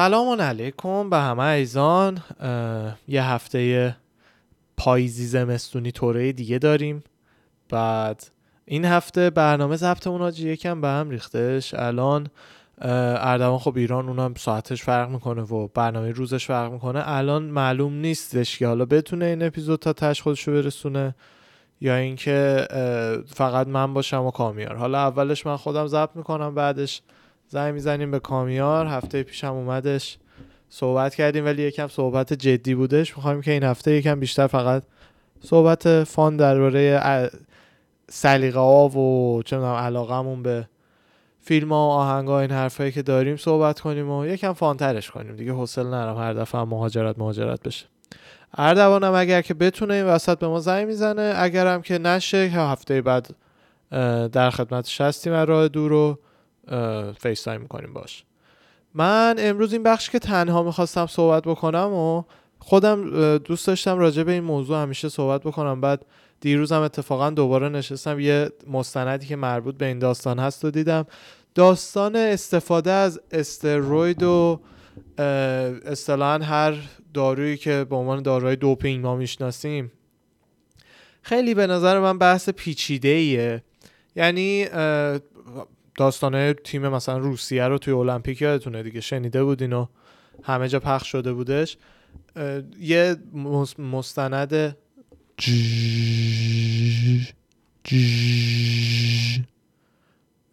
سلام علیکم به همه ایزان یه هفته پاییزی زمستونی توره دیگه داریم. بعد این هفته برنامه ضبطمون آجی یکم به هم ریختش. الان اردوان خب ایران اونم ساعتش فرق می‌کنه و برنامه روزش فرق می‌کنه. الان معلوم نیستش که حالا بتونه این اپیزود تا تش خودش رو برسونه یا اینکه فقط من باشم و کامیار. حالا اولش من خودم ضبط می‌کنم بعدش زنگ می‌زنیم به کامیار. هفته پیشم اومدش صحبت کردیم ولی یکم صحبت جدی بودش. می‌خوایم که این هفته یکم بیشتر فقط صحبت فان درباره سلیقه ها و چه علاقمون به فیلم ها و آهنگ ها این حرفایی که داریم صحبت کنیم و یکم فانترش کنیم دیگه. حوصله نرم هر دفعه مهاجرت مهاجرت بشه. اردوانم اگر که بتونه این وسط به ما زنگ می‌زنه. اگرم که نشه هفته بعد در خدمتش هستیم از راه دور رو FaceTime می‌کنیم باش. من امروز این بخش که تنها می‌خواستم صحبت بکنم و خودم دوست داشتم راجع به این موضوع همیشه صحبت بکنم. بعد دیروزم اتفاقا دوباره نشستم یه مستندی که مربوط به این داستان هست و دیدم. داستان استفاده از استروید و اصطلاحا هر دارویی که به عنوان داروهای دوپینگ ما می‌شناسیم خیلی به نظر من بحث پیچیده ایه یعنی داستانه تیم مثلا روسیه رو توی المپیک یادتونه دیگه شنیده بودین و همه جا پخش شده بودش. یه مستند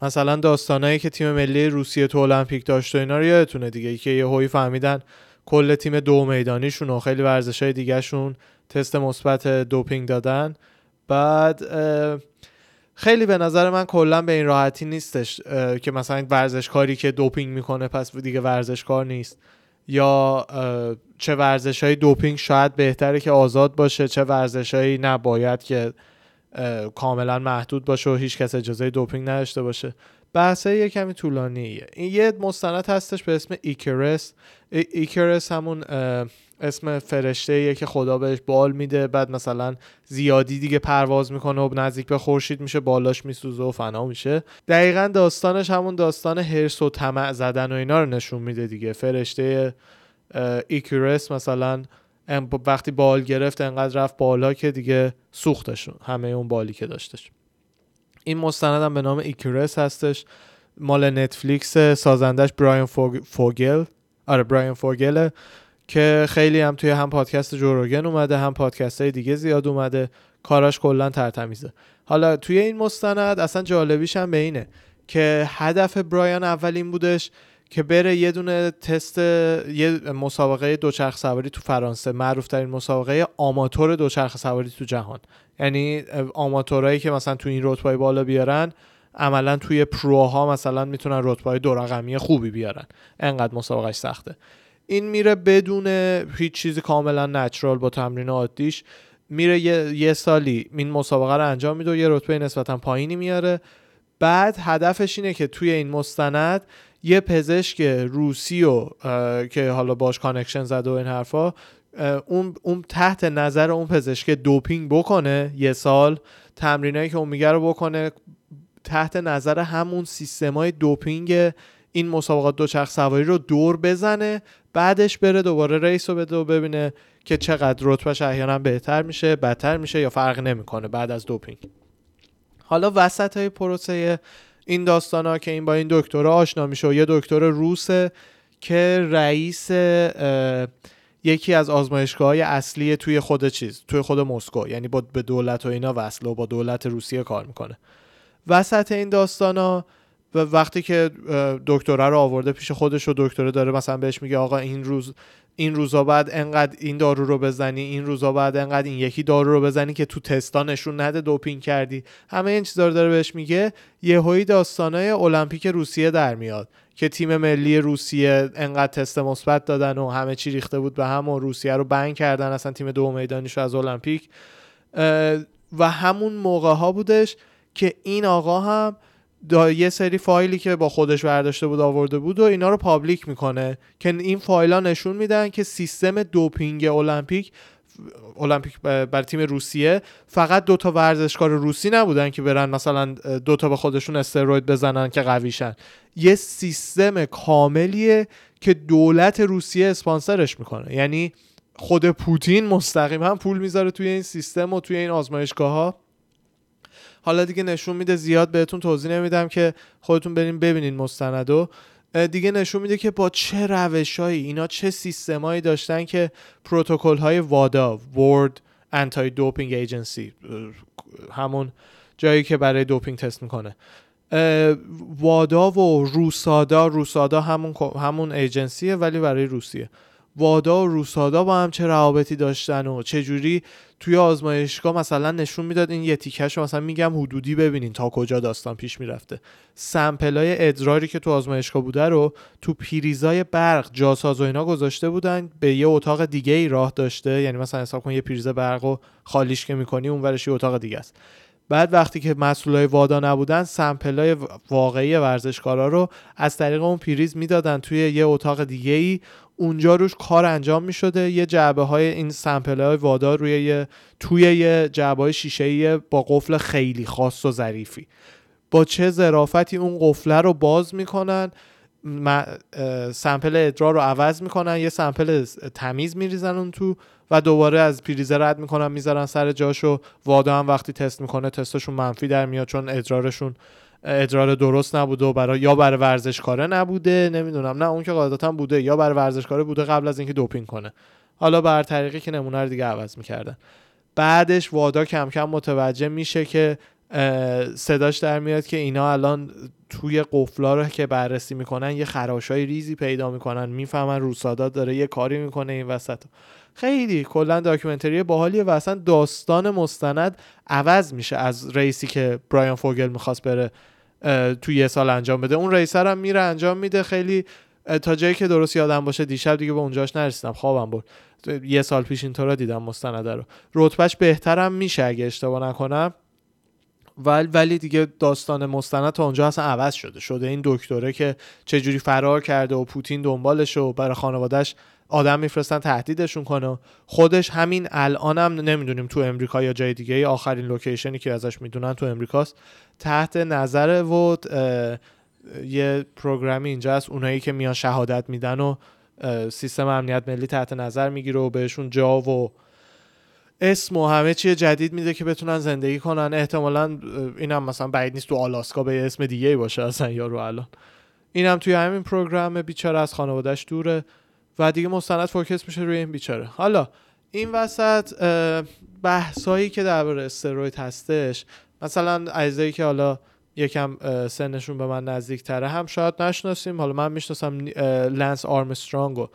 مثلا داستانایی که تیم ملی روسیه تو المپیک داشت و اینا رو یادتونه دیگه. که یه هوی فهمیدن کل تیم دو میدانیشون و خیلی ورزش های دیگه شون تست مثبت دوپینگ دادن. بعد خیلی به نظر من کلا به این راحتی نیستش که مثلا ورزشکاری که دوپینگ می‌کنه پس دیگه ورزشکار نیست. یا چه ورزش های دوپینگ شاید بهتره که آزاد باشه چه ورزش هایی نباید که کاملا محدود باشه و هیچ کس اجازه دوپینگ نداشته باشه. بحث یه کمی طولانیه. این یه مستند هستش به اسم Icarus. Icarus همون اسم فرشته که خدا بهش بال میده بعد مثلا زیادی دیگه پرواز می‌کنه و نزدیک به خورشید میشه بالاش میسوزه و فنا میشه. دقیقا داستانش همون داستان حرص و طمع زدن و اینا رو نشون میده دیگه. فرشته Icarus مثلا وقتی بال گرفت انقدر رفت بالا که دیگه سوختشون همه اون بالی که داشتش. این مستندم به نام Icarus هستش. مال نتفلیکس سازندش برایان فوگل. آره برایان فوگله. که خیلی هم توی هم پادکست جوروگن اومده هم پادکست های دیگه زیاد اومده. کاراش کلا ترتمیزه. حالا توی این مستند اصلا جالبیش هم به اینه که هدف برایان اولین بودش که بره یه دونه تست یه مسابقه دوچرخ سواری تو فرانسه. معروف ترین مسابقه آماتور دوچرخ سواری تو جهان. یعنی آماتورایی که مثلا تو این رتبه بالا بیارن عملا توی pro ها مثلا می‌تونن رتبه دو رقمی خوبی بیارن. انقدر مسابقهش سخته. این میره بدون هیچ چیزی کاملا natural با تمرین عادیش. میره یه, یه سالی این مسابقه رو انجام میده و یه رتبه نسبتا پایینی میاره. بعد هدفش اینه که توی این مستند یه پزشک روسی و که حالا باش connection زده و این حرفا اون, اون تحت نظر اون پزشک دوپینگ بکنه یه سال. تمرینایی که اون میگه رو بکنه تحت نظر همون سیستمای دوپینگ این مسابقات دوچرخ سواری رو دور بزنه. بعدش بره دوباره ریس رو بده و ببینه که چقدر رتبهش احیانا بهتر میشه بدتر میشه یا فرق نمی‌کنه بعد از دوپینگ. حالا وسط های پروسه این داستان ها که این با این دکتر آشنا میشه و یه دکتر روسه که رئیس یکی از آزمایشگاه های اصلی توی خود چیز توی خود مسکو یعنی با به دولت و اینا وصله و با دولت روسیه کار می‌کنه. وسط این داستان ها و وقتی که دکتره رو آورده پیش خودش و دکتره داره مثلا بهش میگه آقا این روز این روزا بعد انقدر این دارو رو بزنی این روزا بعد انقدر این یکی دارو رو بزنی که تو تستا نشون نده دوپینگ کردی. همه این چیزا رو داره بهش میگه. یهویی داستانای المپیک روسیه در میاد که تیم ملی روسیه انقدر تست مثبت دادن و همه چی ریخته بود به هم و روسیه رو ban کردن. اصلا تیم دو میدانیشو از المپیک. و همون موقع ها بودش که این آقا هم یه سری فایلی که با خودش برداشته بود آورده بود و اینا رو public می‌کنه. که این فایل ها نشون میدن که سیستم دوپینگ المپیک المپیک برای تیم روسیه فقط دو تا ورزشکار روسی نبودن که برن مثلا دو تا به خودشون استروید بزنن که قویشن. یه سیستم کاملیه که دولت روسیه اسپانسرش می‌کنه. یعنی خود پوتین مستقیما پول می‌ذاره توی این سیستم و توی این آزمایشگاه ها حالا دیگه نشون میده زیاد بهتون توضیح نمیدم که خودتون برین ببینین مستندو. دیگه نشون میده که با چه روشهایی اینا چه سیستمایی داشتن که پروتکل های وادا ورد انتای دوپینگ ایجنسی همون جایی که برای دوپینگ تست می‌کنه. وادا و روسادا روسادا همون همون ایجنسیه ولی برای روسیه. وادا و روسادا با هم چه روابطی داشتن و چه جوری توی آزمایشگاه مثلا نشون می‌داد این یه تیکش مثلا میگم حدودی ببینین تا کجا داستان پیش می‌رفته. سمپلای ادراری که تو آزمایشگاه بوده رو تو پیریزای برق جاساز و اینا گذاشته بودن به یه اتاق دیگه ای راه داشته. یعنی مثلا حساب کن یه پریز برق و خالیش که می‌کنی اون ورش یه اتاق دیگه است. بعد وقتی که مسئولای وادا نبودن سمپلای واقعی ورزشکارا رو از طریق اون پریز می‌دادن توی یه اتاق دیگه ای اونجا روش کار انجام می شده یه جعبه های این سمپل های وادا روی یه توی یه جعبه های شیشه با قفل خیلی خاص و ظریفی. با چه ظرافتی اون قفله رو باز می‌کنن؟ سمپل ادرار رو عوض می‌کنن یه سمپل تمیز میریزن اون تو و دوباره از پریزه رد می‌کنن می‌ذارن سر جاشو. وادا هم وقتی تست می‌کنه تستشون منفی در میاد چون ادرارشون ادرار درست نبوده و برای یا برای ورزشکاره نبوده نمی‌دونم. نه اون که قاعدتا بوده یا برای ورزشکاره بوده قبل از اینکه دوپینگ کنه. حالا بر طریقی که نمونه رو دیگه عوض می‌کردن. بعدش WADA کم کم متوجه میشه که صداش در میاد که اینا الان توی قفلا رو که بررسی می‌کنن یه خراشای ریزی پیدا می‌کنن می‌فهمن RUSADA داره یه کاری می‌کنه این وسط. خیلی کلا documentary باحالیه و اصلا داستان مستند عوض میشه از race ی که برایان فوگل می‌خواست بره توی یه سال انجام بده. اون race رم میره انجام میده. خیلی تا جایی که درست یادم باشه دیشب دیگه به اونجاش نرسیدم. خوابم برد. یه سال پیش اینطورا دیدم مستنده رو. رتبهش بهترم میشه اگه اشتباه نکنم. ولی ولی دیگه داستان مستند تا اونجا اصلا عوض شده. شده این دکتره که چجوری فرار کرده و پوتین دنبالش و برای خانوادهش آدم میفرستن تهدیدشون کنه. خودش همین الانم نمی‌دونیم تو امریکا یا جای دیگه آخرین لوکیشنی که ازش می‌دونن تو امریکاست. تحت نظر و یه پروگرامی اینجا هست اونایی که میان شهادت میدن و سیستم امنیت ملی تحت نظر می‌گیره و بهشون جا و اسم و همه چیه جدید میده که بتونن زندگی کنن. احتمالا اینم مثلا بعید نیست تو آلاسکا به اسم دیگه باشه اصلا یارو الان. اینم توی همین پروگرام بیچاره از خانوادهش دوره و دیگه مستند فوکس میشه روی این بیچاره. حالا این وسط بحثایی که درباره استروید هستش مثلا اجزایی که حالا یکم سنشون به من نزدیک تره هم شاید نشناسیم. حالا من می‌شناسم لنس آرمسترانگ و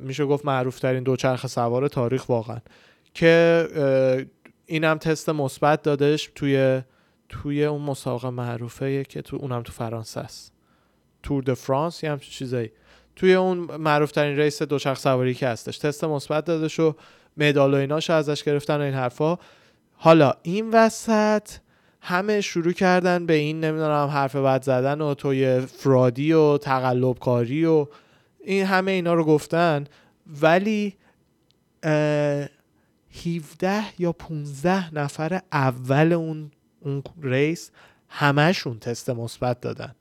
میشه گفت معروف ترین دوچرخ سوار تاریخ واقعا. که اینم تست مثبت دادش توی توی اون مسابقه معروفه که تو اونم تو فرانسه است. تور د فرانس یه همچین چیزایی. توی اون معروف ترین race دوچرخ سواری که هستش. تست مثبت دادش و مدال و ایناشو ازش گرفتن و این حرفا. حالا این وسط همه شروع کردن به این نمی‌دونم حرف بد زدن و تو یه fraud ی و تقلب کاری و این همه اینا رو گفتن. ولی 17 یا 15 نفر اول اون اون race همشون تست مثبت دادن.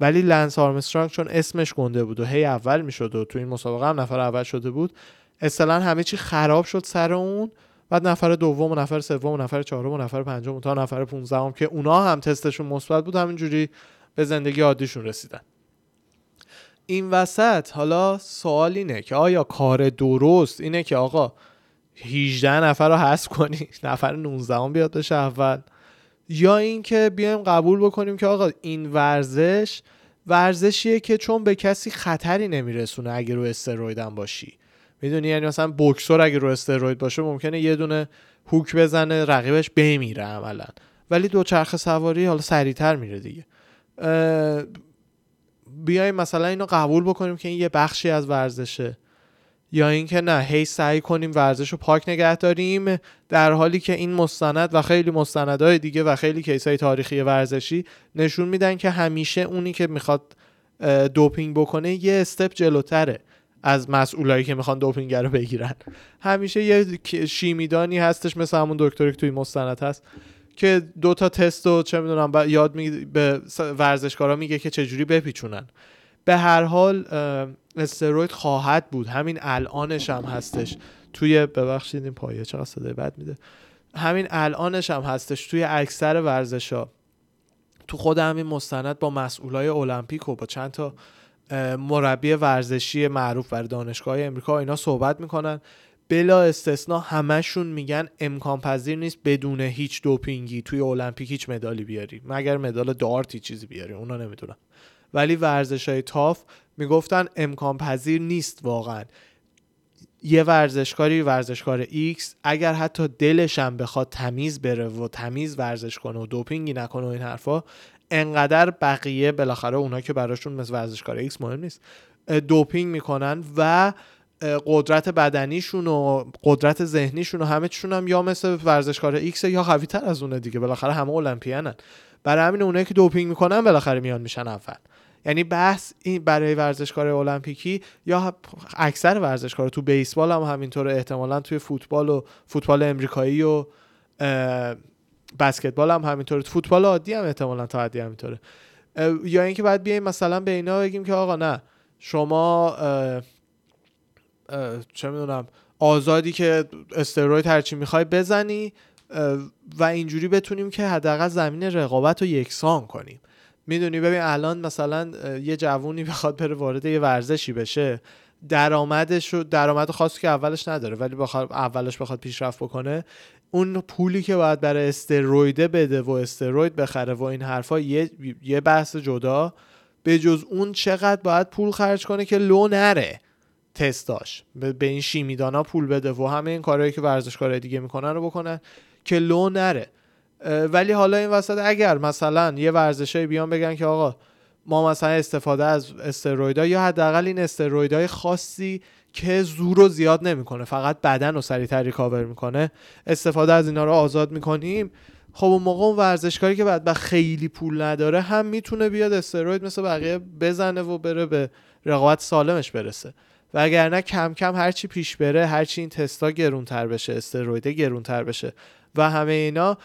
ولی لنس آرمسترانگ چون اسمش گنده بود و هی اول می‌شد و تو این مسابقه هم نفر اول شده بود اصطلاحا همه چی خراب شد سر اون. بعد نفر دوم و نفر سوم و نفر چهارم و نفر پنجم تا نفر 15 هم که اونا هم تستشون مثبت بود همینجوری به زندگی عادیشون رسیدن. این وسط حالا سوال اینه که آیا کار درست اینه که آقا 18 نفر رو حذف کنی. نفر 19 هم بیاد بشه اول. یا اینکه بیایم قبول بکنیم که آقا این ورزش ورزشیه که چون به کسی خطری نمیرسونه اگه رو استرویدم باشی. می‌دونی؟ یعنی مثلا بکسور اگه رو استروید باشه ممکنه یه دونه هوک بزنه رقیبش بمیره عملا. ولی دو چرخ سواری حالا سریعتر میره دیگه. بیایم مثلا اینو قبول بکنیم که این یه بخشی از ورزشه. یا اینکه نه هی سعی کنیم ورزش رو پاک نگه داریم در حالی که این مستند و خیلی مستندهای دیگه و خیلی کیس های تاریخی ورزشی نشون میدن که همیشه اونی که می‌خواد دوپینگ بکنه یه استپ جلوتره از مسئولایی که می‌خوان دوپینگ رو بگیرن. همیشه یه شیمیدانی هستش مثل همون دکتری که توی مستند هست که دو تا تست و چه می‌دونم یاد می به ورزشکارا میگه که چجوری بپیچونن. به هر حال استروید خواهد بود. همین الانش هم هستش. توی ببخشید این پایه چقدر صدای بد میده. همین الانش هم هستش توی اکثر ورزش ها تو خود همین مستند با مسئولای المپیک و با چند تا مربی ورزشی معروف بر دانشگاه امریکا اینا صحبت می‌کنن. بلا استثنا همشون میگن امکان پذیر نیست بدون هیچ دوپینگی توی المپیک هیچ مدالی بیاری. مگر مدال دارتی چیزی بیاری. اونا نمی‌دونم ولی ورزش های تاف می‌گفتن امکان پذیر نیست واقعا. یه ورزشکاری ورزشکار X اگر حتی دلش هم بخواد تمیز بره و تمیز ورزش کنه و دوپینگی نکنه و این حرفا انقدر بقیه بالاخره اونا که براشون مثل ورزشکار X مهم نیست دوپینگ می‌کنن و قدرت بدنیشون و قدرت ذهنیشون و همه هم یا مثل ورزشکار X یا قوی تر از اونه دیگه بالاخره همه Olympian ن برای همین اونایی که دوپینگ می‌کنن بالاخره میان میشن اول. یعنی بحث این برای ورزشکار المپیکی یا اکثر ورزشکار تو بیسبال هم همینطور احتمالا توی فوتبال و فوتبال امریکایی و بسکتبال هم همینطوره. فوتبال عادی هم احتمالا تا حدی همینطوره. یا اینکه بعد بیایم مثلا به اینا بگیم که آقا نه شما چه می‌دونم آزادی که استروید هرچی می‌خوای بزنی و اینجوری بتونیم که حداقل زمین رقابت رو یکسان کنیم. می‌دونی ببین الان مثلا یه جوونی بخواد بره وارد یه ورزشی بشه درآمدش درآمد خاصی که اولش نداره ولی بخواد اولش بخواد پیشرفت بکنه اون پولی که باید برای استرویده بده و استروید بخره و این حرفا یه, یه بحث جدا به جز اون چقدر باید پول خرج کنه که لو نره تستاش. به این شیمیدانا پول بده و همه این کارهایی که ورزشکارای دیگه می‌کنن رو بکنن که لو نره. ولی حالا این وسط اگر مثلا یه ورزشای بیان بگن که آقا ما مثلا استفاده از استرویدها یا حداقل این استرویدهای خاصی که زور رو زیاد نمی‌کنه فقط بدن رو سریعتر ریکاور می‌کنه استفاده از اینا رو آزاد می‌کنیم. خب اون موقع اون ورزشکاری که بعد خیلی پول نداره هم می‌تونه بیاد استروید مثل بقیه بزنه و بره به رقابت سالمش برسه. وگرنه کم کم هرچی پیش بره هرچی این تستا گرونتر بشه استروید گرونتر بشه و همه اینا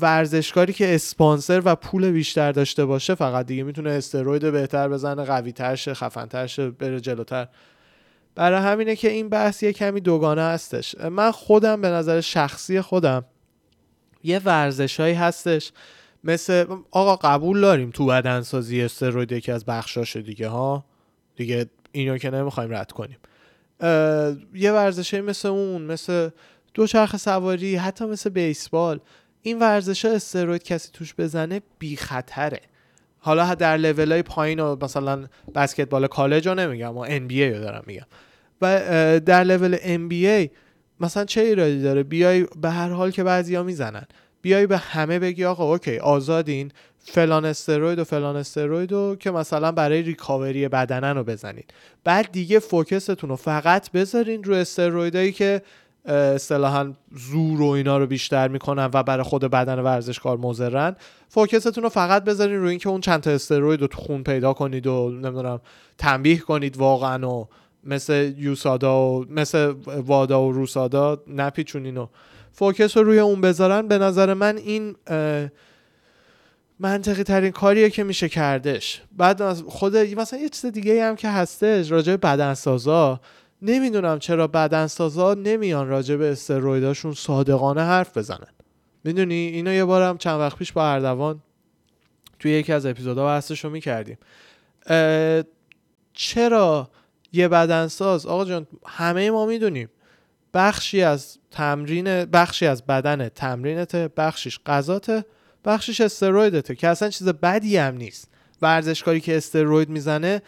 ورزشکاری که اسپانسر و پول بیشتر داشته باشه فقط دیگه می‌تونه استروید بهتر بزنه قوی ترشه خفن شه بره جلوتر. برای همینه که این بحث یه کمی دوگانه هستش. من خودم به نظر شخصی خودم یه ورزشهایی هستش مثل آقا قبول داریم تو بدنسازی استروید یکی از بخشاشه دیگه ها؟ دیگه اینو که نمی‌خوایم رد کنیم. یه ورزشی مثل اون مثل دوچرخ سواری حتی مثل بیسبال. این ورزش ها استروید کسی توش بزنه بی خطره. حالا در لول های پایین و مثلا بسکتبال کالج رو نمیگم و NBA رو دارم میگم. و در لول ای مثلا چه ایرادی داره؟ بیای به هر حال که بعضیا می‌زنن. بیای به همه بگی آقا okay آزادین فلان استروید و فلان استروید رو که مثلا برای recovery بدنن رو بزنید. بعد دیگه focus تون رو فقط بذارین رو استرویدایی که اصطلاحا زور و اینا رو بیشتر می‌کنن و برای خود بدن ورزشکار مضرن. فوکستون رو فقط بذارین روی اینکه اون چند تا استروید رو تو خون پیدا کنید و نمی‌دونم تنبیه کنید واقعا و مثل یوسادا و مثل وادا و روسادا نپیچونین و فوکس رو روی اون بذارن. به نظر من این منطقی ترین کاریه که میشه کردش. بعد خود مثلا یه چیز دیگه هم که هستش راجع بدنسازا. نمی‌دونم چرا بدنسازا نمیان راجع به استرویداشون صادقانه حرف بزنن. می‌دونی؟ اینو یه بارم چند وقت پیش با اردوان توی یکی از اپیزودها بحثش رو می‌کردیم چرا یه بدنساز؟ آقا جان همه ما می‌دونیم. بخشی از تمرین بخشی از بدن تمرینت بخشیش غذاته بخشش استرویدته که اصلا چیز بدی هم نیست. ورزشکاری که استروید می‌زنه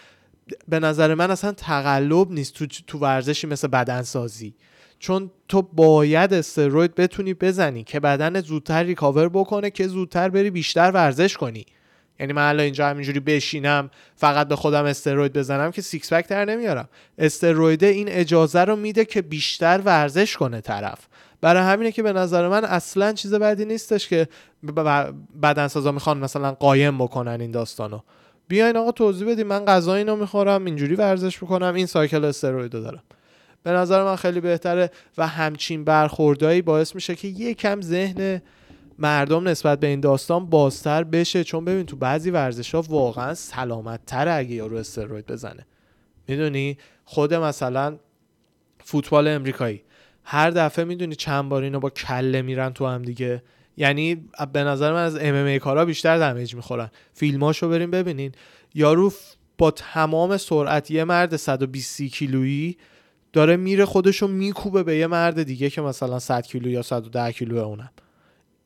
به نظر من اصلا تقلب نیست تو, تو ورزشی مثل بدنسازی. چون تو باید استروید بتونی بزنی که بدن زودتر recover بکنه که زودتر بری بیشتر ورزش کنی. یعنی من الان اینجا همینجوری بشینم فقط به خودم استروید بزنم که six pack در نمیارم. استروید این اجازه رو میده که بیشتر ورزش کنه طرف. برای همینه که به نظر من اصلا چیز بدی نیستش که بدنسازا می‌خوان مثلا قایم بکنن این داستانو. بیاین آقا توضیح بدیم من غذا اینو می‌خورم اینجوری ورزش می‌کنم این cycle استروید دارم. به نظر من خیلی بهتره و همچین برخوردایی باعث میشه که یکم ذهن مردم نسبت به این داستان بازتر بشه. چون ببین تو بعضی ورزش ها واقعا سلامت تر اگه یارو استروید بزنه. می‌دونی؟ خود مثلا فوتبال امریکایی. هر دفعه می‌دونی چند بار اینو با کله میرن تو هم دیگه. یعنی به نظر من از ام ام کارا بیشتر دمیج می‌خورن. فیلماشو بریم ببینین. یارو با تمام سرعت یه مرد 120 کیلویی داره میره خودشو میکوبه به یه مرد دیگه که مثلا 100 کیلو یا 110 کیلو اونم.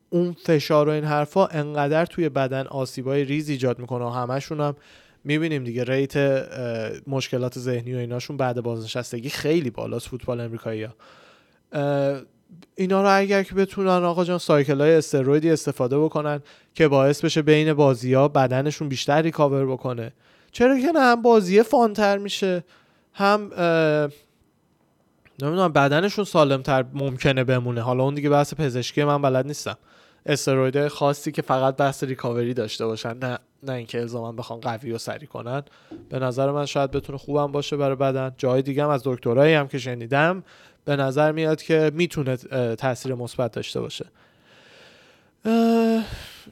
اون فشار و این حرفا انقدر توی بدن آسیبای ریز ایجاد می‌کنه و همشون هم می‌بینیم دیگه ریت مشکلات ذهنی و ایناشون بعد بازنشستگی خیلی بالاست فوتبال امریکایی ها اینا رو اگر که بتونن آقا جان سایکل های استرویدی استفاده بکنن که باعث بشه بین بازی ها بدنشون بیشتر ریکاور بکنه. چرا که نه هم بازی فانتر میشه هم نمی‌دونم بدنشون سالمتر ممکنه بمونه. حالا اون دیگه بحث پزشکی من بلد نیستم. استروید خاصی که فقط بحث ریکاوری داشته باشن نه نه اینکه الزاما بخوان قوی و سری کنن. به نظر من شاید بتونه خوبم باشه برای بدن. جای دیگه هم از دکترایی هم که شنیدم به نظر میاد که می‌تونه تاثیر مثبت داشته باشه.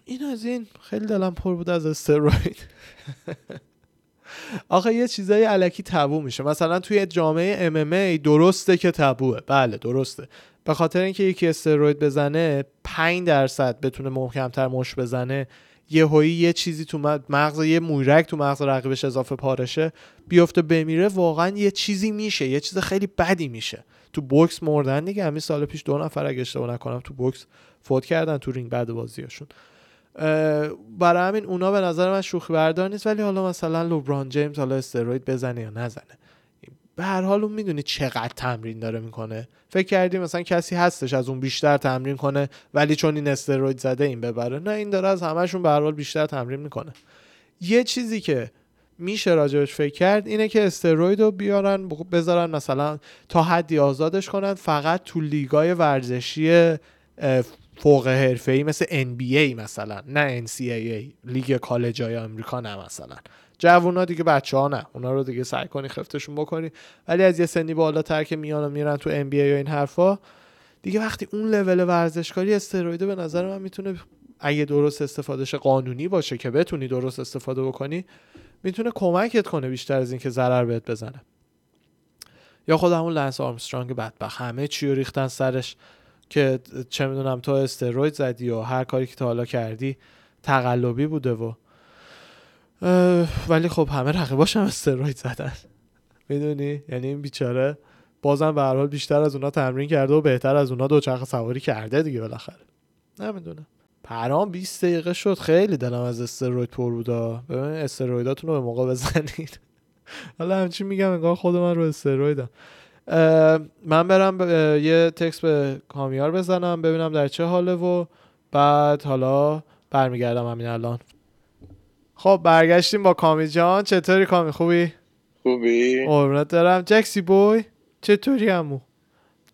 این از این. خیلی دلم پر بود از استروید آخه یه چیزای علکی تبو میشه. مثلا توی جامعه MMA درسته که تبوه بله درسته. به خاطر اینکه یکی استروید بزنه 5 درصد بتونه محکمتر مش بزنه. یه یه چیزی تو مغز یه مویرک تو مغز رقیبش اضافه پارشه بیفته بمیره. واقعا یه چیزی میشه. یه چیز خیلی بدی میشه. تو بوکس مردن دیگه. همین سال پیش دو نفر اگه اشتباه نکنم تو بوکس فوت کردن تو رینگ بعد بازیاشون. برای همین اونا به نظر من شوخی بردار نیست ولی حالا مثلا لوبران جیمز حالا استروید بزنه یا نزنه. به هر حال اون می‌دونی چقدر تمرین داره می‌کنه. فکر کردی مثلا کسی هستش از اون بیشتر تمرین کنه ولی چون این استروید زده این ببره. نه این داره از همشون به هر حال بیشتر تمرین می‌کنه. یه چیزی که میشه راجبش فکر کرد اینه که استروید رو بیارن بذارن مثلا تا حدی آزادش کنن فقط تو لیگای ورزشی فوق ای مثل NBA مثلا نه NCAA لیگ کالج های آمریکا نه مثلا. جوونا دیگه بچه ها نه اونا رو دیگه سعی کنی خفتشون بکنی. ولی از یه سنی بالاتر که میان و میرن تو NBA یا این حرفا دیگه وقتی اون لول ورزشکاری استرویده به نظر من می‌تونه اگه درست استفادهش قانونی باشه که بتونی درست استفاده بکنی می‌تونه کمکت کنه بیشتر از اینکه ضرر بهت بزنه. یا خود همون لنس آرمسترانگ بدبخ همه چی رو ریختن سرش که چه می‌دونم تو استروید زدی و هر کاری که تا حالا کردی تقلبی بوده و ولی خب همه رقیباش هم استروید زدن. می‌دونی؟ یعنی این بیچاره بازم به هر حال بیشتر از اونا تمرین کرده و بهتر از اونا دوچرخه سواری کرده دیگه بالاخره. نمی‌دونم پرام 20 دقیقه شد. خیلی دلم از استروید پر بودا. ببین استرویداتون رو به موقع بزنید. حالا همچین میگم انگار خود من رو استرویدم. من برم یه تکس به کامیار بزنم ببینم در چه حاله و بعد حالا برمیگردم همین الان. خب برگشتیم با کامی جان. چطوری کامی؟ خوبی؟ خوبی؟ قربونت دارم جکسی بوی؟ چطوری همو؟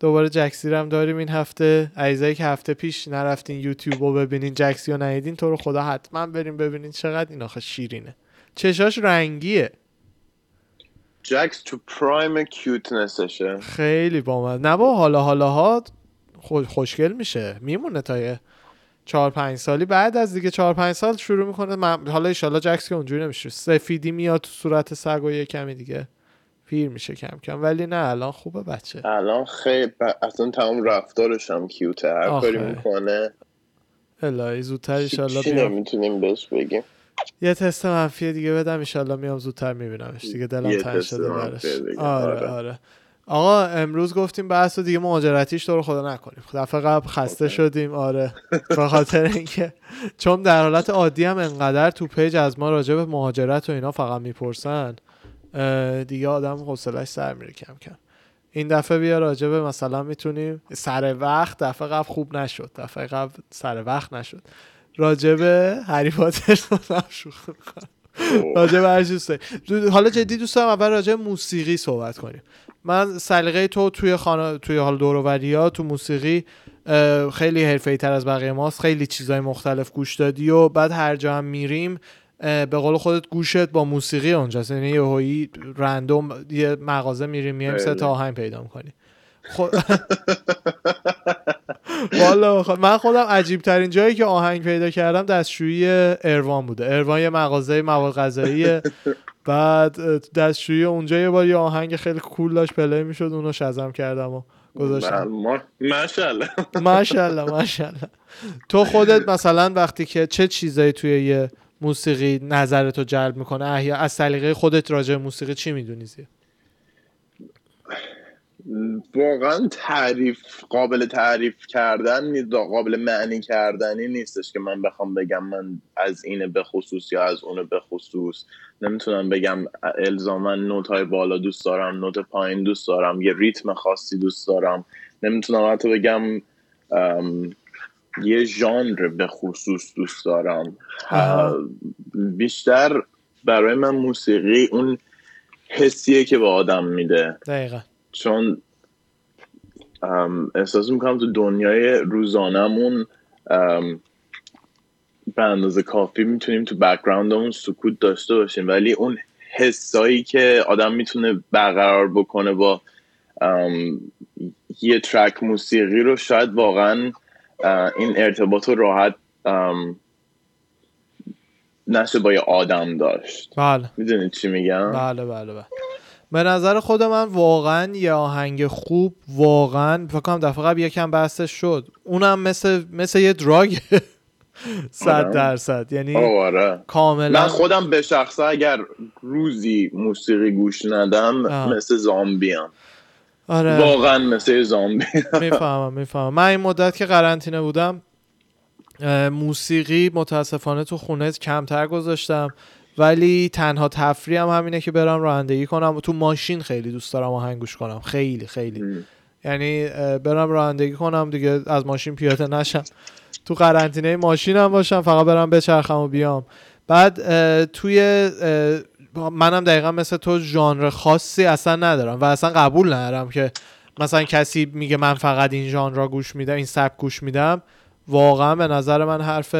دوباره جکسی هم داریم این هفته. عیزایی که هفته پیش نرفتین یوتیوب رو ببینین جکسی رو ندیدین تو رو خدا حتما بریم ببینین چقدر این آخه شیرینه. چشاش رنگیه. جکس تو پرایم کیوتنسشه. خیلی با نه با حالا حالا ها خوشگل میشه. میمونه تا یه چهار پنج سالی بعد از دیگه چهار پنج سال شروع می‌کنه. من... حالا ایشالا جکس که اونجوری نمیشه. سفیدی میاد تو صورت سگ و یه کمی دیگه. پیر میشه کم کم ولی نه الان خوبه بچه. الان خیلی. اصلا تمام رفتارش هم کیوته. هر کاری می‌کنه الهی زودتر ایشالله چی نمی‌تونیم بهش بگیم. یه تست منفی دیگه بدم ایشالله میام زودتر میبینمش دیگه دلم تنگ شده برش. آره, آره. آره. آقا امروز گفتیم بحث رو دیگه مهاجرتیش تو رو خدا نکنیم. دفعه قبل خسته شدیم آره. به خاطر اینکه چون در حالت عادی هم انقدر تو پیج از ما راجع به مهاجرت و اینا فقط می‌پرسن. دیگه آدم حوصلش سر میره کم کم. این دفعه بیا راجع به مثلا می‌تونیم سر وقت دفعه قبل خوب نشد دفعه قبل سر وقت نشد. راجع به هری پاتر راجع به حالا جدی دوست دارم اول راجع موسیقی صحبت کنیم. من سلیقه تو توی خانه توی حال ها تو موسیقی خیلی حرفه‌ای تر از بقیه ماست. خیلی چیزای مختلف گوش دادی و بعد هر جا هم میریم به قول خودت گوشت با موسیقی اونجاست. یعنی یه هایی رندوم یه مغازه میریم میایم سه تا آهنگ پیدا می‌کنی خود والا من خودم عجیب ترین جایی که آهنگ پیدا کردم دستشویی اروان بوده. اروان یه مغازه مواد غذایی بعد دستشویی اونجا یه بار یه آهنگ خیلی کول داشت پلی می‌شد اونو شزم کردم و گذاشتم. ماشاءالله. ماشاءالله ماشاءالله. تو خودت مثلا وقتی که چه چیزایی توی یه موسیقی نظرتو جلب می‌کنه. احیا از سلیقه خودت راجع موسیقی چی می‌دونی واقعا تعریف قابل تعریف کردن نیست قابل معنی کردنی نیستش که من بخوام بگم من از اینه به خصوص یا از اونه به خصوص. نمی‌تونم بگم الزاما نوت های بالا دوست دارم نوت پایین دوست دارم یه ریتم خاصی دوست دارم. نمی‌تونم حتی بگم یه ژانر به خصوص دوست دارم. بیشتر برای من موسیقی اون حسیه که به آدم میده. دقیقا. چون احساس می‌کنم تو دنیای روزانمون به اندازه کافی می‌تونیم تو بکگراندمون سکوت داشته باشیم. ولی اون حسایی که آدم می‌تونه برقرار بکنه با یه ترک موسیقی رو شاید واقعا این ارتباط رو راحت نشه با یه آدم داشت. بله. می‌دونید چی میگم؟ بله بله بله. به نظر خود من واقعا یه آهنگ خوب واقعا فکر کنم دفعه قبل یکم بحثش شد. اونم مثل مثل یه دراگ صد آره. درصد. یعنی آره. کاملا من خودم به شخصه اگر روزی موسیقی گوش ندم مثل زامبی هم. آره. واقعا مثل زامبی. می‌فهمم می‌فهمم. من این مدت که قرنطینه بودم موسیقی متاسفانه تو خونه کمتر گذاشتم ولی تنها تفریح هم همینه که برم رانندگی کنم. تو ماشین خیلی دوست دارم آهنگ گوش کنم. خیلی خیلی. یعنی برم رانندگی کنم دیگه از ماشین پیاده نشم. تو قرنطینه ماشین هم باشم فقط برم بچرخم و بیام. بعد توی منم دقیقا مثل تو ژانر خاصی اصلا ندارم و اصلا قبول ندارم که مثلا کسی میگه من فقط این ژانر را گوش میدم این سبک گوش میدم. واقعا به نظر من حرف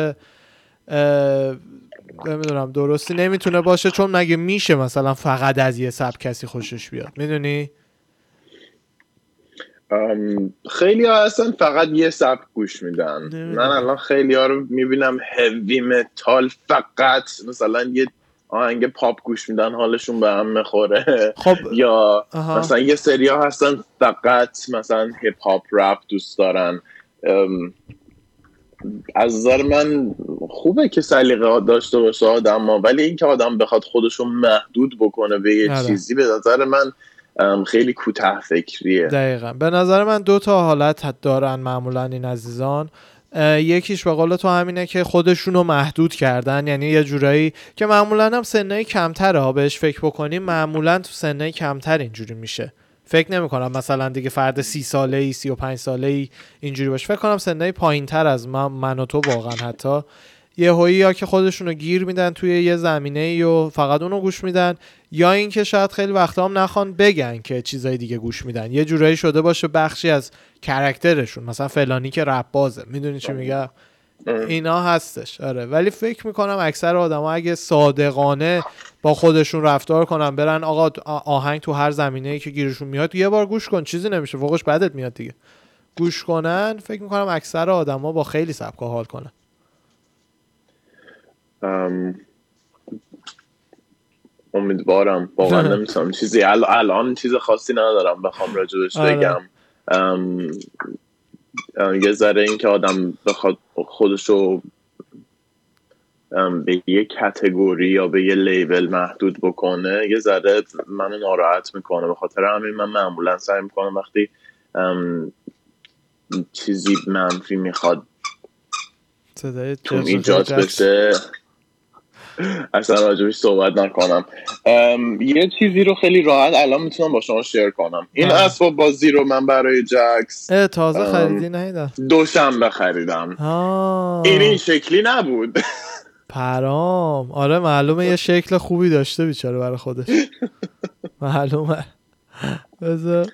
نمی‌دونم درستی نمی‌تونه باشه چون مگه میشه مثلا فقط از یه سب کسی خوشش بیاد؟ می‌دونی؟ خیلی ها اصلا فقط یه سبک گوش میدن. من الان خیلی ها رو می‌بینم هوی متال فقط مثلا یه آهنگ پاپ گوش میدن حالشون به هم می‌خوره. خب یا مثلا یه سری ها هستن فقط مثلا هیپ هاپ رپ دوست دارن. از نظر من خوبه که سلیقه داشته باشه آدم ها ولی اینکه آدم بخواد خودشو محدود بکنه به یه آره. چیزی به نظر من خیلی کوتاه فکریه. دقیقا. به نظر من دو تا حالت دارن معمولا این عزیزان. یکیش به قول تو همینه که خودشونو محدود کردن. یعنی یه جورایی که معمولا هم سنهای کمتره. ها بهش فکر بکنیم معمولا تو سنهای کمتر اینجوری میشه. فکر نمی کنم مثلا دیگه فرد سی ساله ای سی و پنج ساله ای اینجوری باشه. فکر کنم سنه پایین تر از من, من و تو واقعا حتی. یه هایی یا که خودشونو گیر میدن توی یه زمینه ای و فقط اونو گوش میدن یا اینکه شاید خیلی وقتا هم نخوان بگن که چیزای دیگه گوش میدن. یه جورایی شده باشه بخشی از کرکترشون مثلا فلانی که رپ بازه. می‌دونی چی میگم؟ اینا هستش. آره. ولی فکر می‌کنم اکثر آدما اگه صادقانه با خودشون رفتار کنن برن آقا آهنگ تو هر زمینه ای که گیرشون میاد یه بار گوش کن. چیزی نمیشه. فوقش بدت میاد دیگه. گوش کنن فکر می‌کنم اکثر آدما با خیلی سبکا حال کنن. امیدوارم. واقعا نمی‌تونم چیزی الان چیز خاصی ندارم بخوام راجبش آره. بگم. یه ذره این که آدم بخواد خودشو به یه کتگوری یا به یه لیبل محدود بکنه یه ذره منو ناراحت می‌کنه. به خاطر همین من معمولا سعی می‌کنم وقتی چیزی منفی می‌خواد ایجاد بشه اصلا راجبش صحبت نکنم. یه چیزی رو خیلی راحت الان می‌تونم با شما شیر کنم. این اسباب بازی رو من برای جکس تازه خریدی نیدم دوشنبه خریدم. این این شکلی نبود. پرام. آره معلومه یه شکل خوبی داشته بیچاره برای خودش. معلومه. بذار.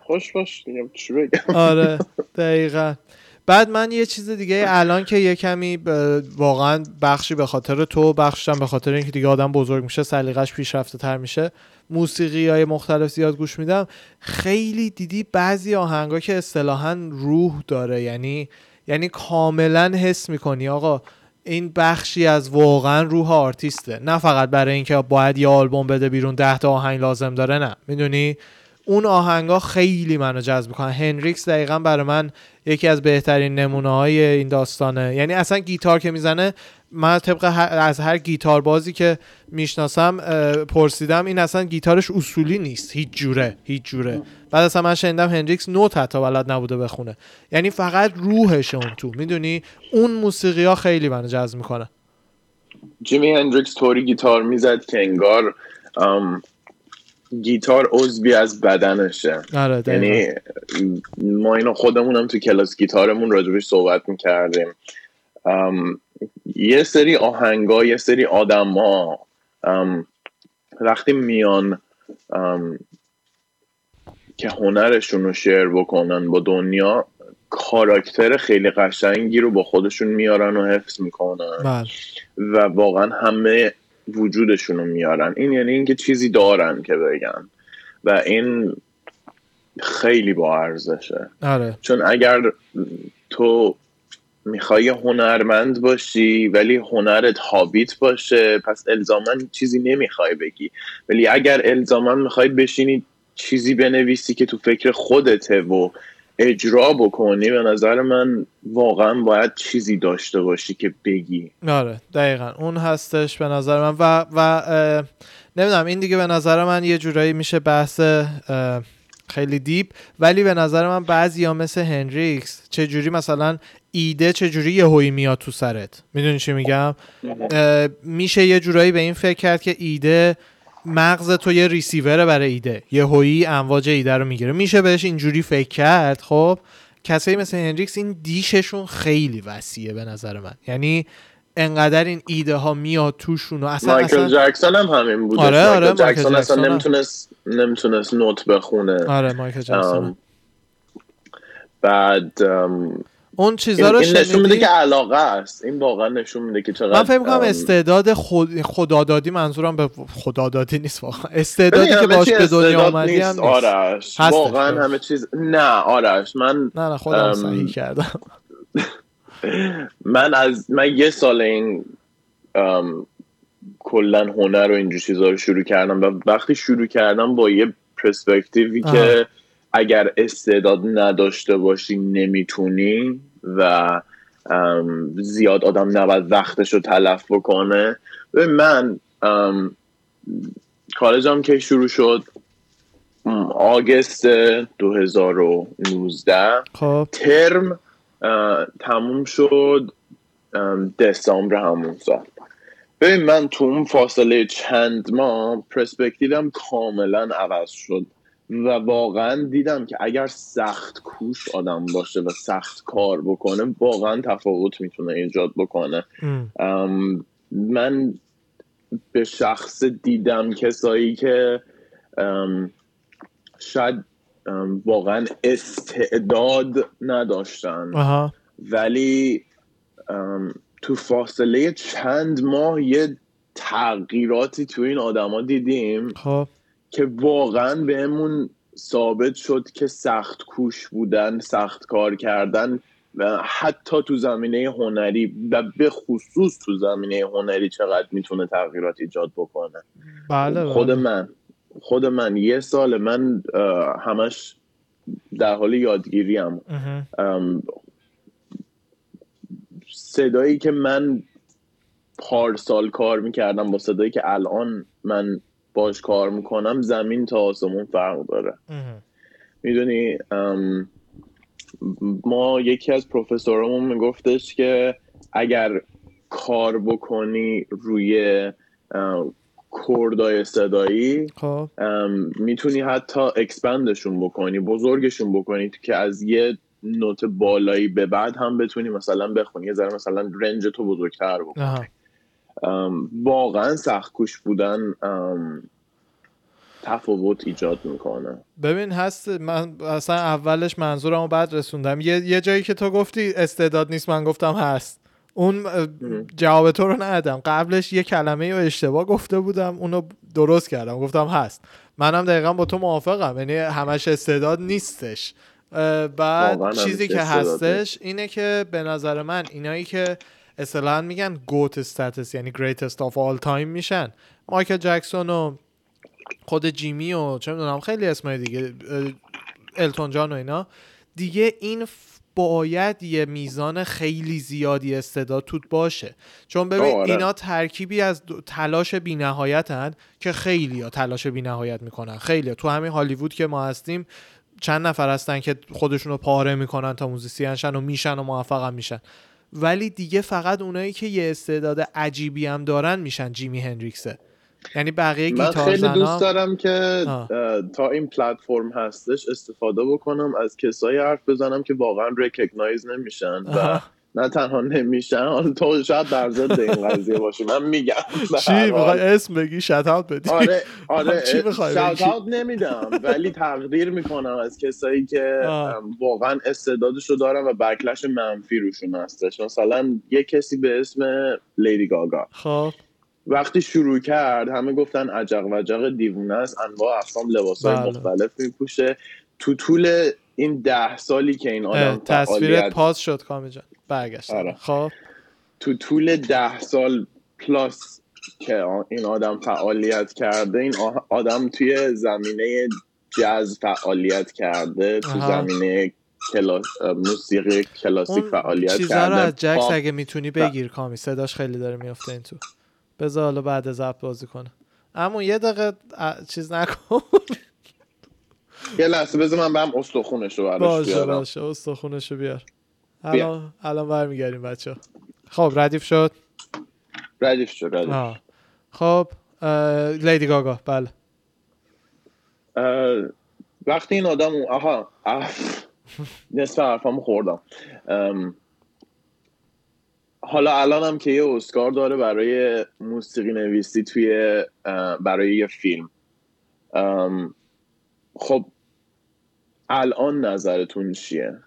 خوش باش چی بگم. آره دقیقا. بعد من یه چیز دیگه الان که یه کمی واقعا بخشی به خاطر تو بخشم به خاطر اینکه دیگه آدم بزرگ میشه سلیقش پیشرفته تر میشه. موسیقی های مختلف زیاد گوش میدم. خیلی دیدی بعضی آهنگا که اصطلاحا روح داره یعنی یعنی کاملا حس می‌کنی. آقا این بخشی از واقعا روح آرتیسته. نه فقط برای اینکه باید یه آلبوم بده بیرون ده تا آهنگ لازم داره نه. می‌دونی؟ اون آهنگا خیلی منو جذب می‌کنن. هنریکس دقیقا برای من یکی از بهترین نمونه های این داستانه. یعنی اصلا گیتار که می‌زنه من طبق از هر گیتار بازی که می‌شناسم پرسیدم این اصلا گیتارش اصولی نیست. هیچ جوره هیچ جوره. بعد اصلا من شنیدم هنریکس نوت حتی بلد نبوده بخونه. یعنی فقط روحش اون تو. می‌دونی؟ اون موسیقی ها خیلی منو جذب می‌کنه. جیمی هندریکس طوری گیتار می‌زد که انگار گیتار عضوی از بدنشه. آره یعنی ما اینو خودمونم تو کلاس گیتارمون راجبش صحبت می‌کردیم. یه سری آهنگا یه سری آدم ها وقتی میان که هنرشون رو شیر بکنن با دنیا کاراکتر خیلی قشنگی رو با خودشون میارن و حفظ می‌کنن. بله. و واقعا همه وجودشون رو میارن. این یعنی اینکه چیزی دارن که بگن. و این خیلی با ارزشه. آره. چون اگر تو می‌خوای هنرمند باشی ولی هنرت هابیت باشه پس الزامن چیزی نمی‌خوای بگی. ولی اگر الزامن می‌خوای بشینی چیزی بنویسی که تو فکر خودته و اجرا بکنی به نظر من واقعا باید چیزی داشته باشی که بگی. آره دقیقا. اون هستش به نظر من. و, و نمی‌دونم این دیگه به نظر من یه جورایی میشه بحث خیلی دیپ. ولی به نظر من بعضی ها مثل هنریکس چه جوری مثلا ایده چه جوری یه هوی میاد تو سرت؟ می‌دونی چی میگم؟ میشه یه جورایی به این فکر کرد که ایده مغز تو یه ریسیوره برای ایده. یه هویی امواج ایده رو می‌گیره. میشه بهش اینجوری فکر کرد. خب کسایی مثل هنریکس این دیششون خیلی وسیعه به نظر من. یعنی انقدر این ایده ها میاد توشون و اصلا مایکل اصلا... جکسون هم همین بود آره آره مایکل جکسون اصلا نمی‌تونست نمی‌تونست نوت بخونه. آره مایکل جکسون. بعد اون چیزا رو این نشون میده که علاقه است. این واقعا نشون میده که چقدر من فکر می‌کنم استعداد خود خدادادی منظورم به خدادادی نیست واقعا. استعدادی که باش به دنیا اومدی هم نیست. آرش. واقعا همه چیز نه آرش. من نه نه خودم صحیح کردم. من از من یه سال این کلا هنر و اینجور چیزا رو شروع کردم و وقتی شروع کردم با یه پرسپکتیوی که اگر استعداد نداشته باشی نمی‌تونی و زیاد آدم نباید وقتش رو تلف بکنه. من کالجم که شروع شد آگست 2019 خب. ترم تموم شد دسامبر همون سال. ببین من تو اون فاصله چند ماه پرسپکتیوم کاملا عوض شد. و واقعا دیدم که اگر سخت کوش آدم باشه و سخت کار بکنه واقعا تفاوت می‌تونه ایجاد بکنه. من به شخص دیدم کسایی که شاید واقعا استعداد نداشتن. ولی تو فاصله چند ماه یه تغییراتی تو این آدما دیدیم. خب. که واقعا بهمون ثابت شد که سخت کوش بودن سخت کار کردن و حتی تو زمینه هنری و به خصوص تو زمینه هنری چقدر می‌تونه تغییرات ایجاد بکنه. بله خود بله. من خود من یه سال من همش در حال یادگیری هم صدایی که من پارسال کار می‌کردم با صدایی که الان من باش کار می‌کنم زمین تا آسمون فرق داره. می‌دونی ما یکی از پروفسورمون میگفتش که اگر کار بکنی روی cord ای صدایی خب. می‌تونی حتی expand شون بکنی بزرگشون بکنی که از یه نوت بالایی به بعد هم بتونی مثلا بخونی یه ذره مثلا range تو بزرگتر بکنی. واقعا سخت کوش بودن تفاوت ایجاد می‌کنه. ببین هست من اصلا اولش منظورم رو بعد رسوندم. یه،, یه جایی که تو گفتی استعداد نیست من گفتم هست. اون جواب تو رو ندادم. قبلش یه کلمه رو اشتباه گفته بودم اونو درست کردم. گفتم هست. منم دقیقا با تو موافقم یعنی همش استعداد نیستش. بعد چیزی که هستش اینه که به نظر من اینایی که اصطلاحا میگن GOAT status یعنی greatest of all time میشن. مایکل جکسون و خود جیمی و چه می‌دونم خیلی اسمای دیگه التون جان و اینا. دیگه این باید یه میزان خیلی زیادی استعداد توت باشه. چون ببین آره. اینا ترکیبی از تلاش بینهایتن که خیلی ها تلاش بینهایت می‌کنن. خیلی ها. تو همین هالیوود که ما هستیم چند نفر هستن که خودشون رو پاره می‌کنن تا musician شن و میشن و موفق هم میشن. ولی دیگه فقط اونایی که یه استعداد عجیبی هم دارن میشن جیمی هندریکسه. یعنی بقیه من خیلی دوست دارم که تا این پلتفرم هستش استفاده بکنم از کسایی حرف بزنم که واقعا recognize نمیشن و نه تنها نمیشن. حالا تو شاید در ضد این قضیه باشی. من میگم. چی؟ می‌خوای اسم بگی؟ shout out بدی؟ آره آره. shout out نمیدم ولی تقدیر می‌کنم از کسایی که واقعا استعدادشو دارن و بکلش منفی روشون هستش. مثلا یه کسی به اسم لیدی گاگا. خب. وقتی شروع کرد همه گفتن عجق وجق دیوونه است. انواع اقسام لباس های بله. مختلف میپوشه. تو طول این ده سالی که این آدم تصویرت پاس شد کامی جان. برگشت آره. خب. تو طول ده سال پلاس که این آدم فعالیت کرده این آدم توی زمینه جز فعالیت کرده تو زمینه کلاس موسیقی کلاسیک فعالیت کرده رو از جکس اگه می‌تونی بگیر کامی صداش خیلی داره میفته این تو. بذار حالا بعد ضبط بازی کنه اما یه دقیقه چیز نکن. یه لحظه بذار من برم استخونش رو براش باشه بیارم. باشه استخونش رو بیار. الان الان برمیگردیم بچه خب ردیف شد؟ ردیف شد ردیف خب لیدی گاگا بله. وقتی این آدم آها نصف حرفامو خوردم. حالا الانم که یه اسکار داره برای موسیقی نویسی توی برای یه فیلم. خب الان نظرتون چیه؟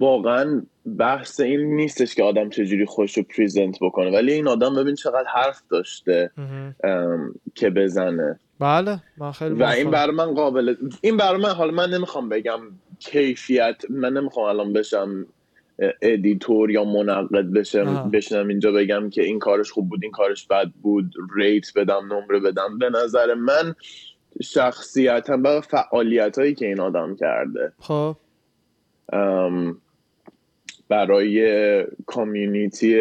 واقعا بحث این نیستش که آدم چجوری خودش رو present بکنه. ولی این آدم ببین چقدر حرف داشته که بزنه. بله من خیلی و این بر من قابل این بر من حالا من نمی‌خوام بگم کیفیت من نمی‌خوام الان بشم editor یا منقد بشم بشینم اینجا بگم که این کارش خوب بود این کارش بد بود rate بدم نمره بدم. به نظر من شخصیتا و فعالیت هایی که این آدم کرده. خب. برای کامیونیتی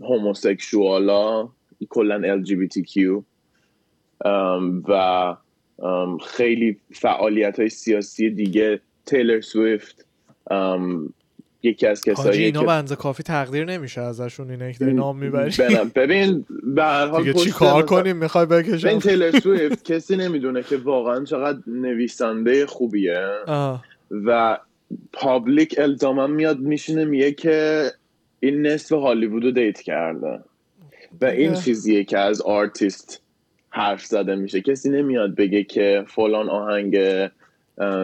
هوموسکشوالا کلا LGBTQ و خیلی فعالیت های سیاسی دیگه تیلر سویفت یکی از کسایی اینا بنز کافی تقدیر نمیشه ازشون اینه که نام می‌بری. ببین به هر حال چی کار کنیم؟ می‌خوای بکشم؟ این تیلر سویفت کسی نمی‌دونه که واقعا چقدر نویسنده خوبیه. و public الزاما میاد میشینه میگه که این نصف هالیوود رو date کرده. و این چیزیه که از آرتیست حرف زده میشه. کسی نمیاد بگه که فلان آهنگ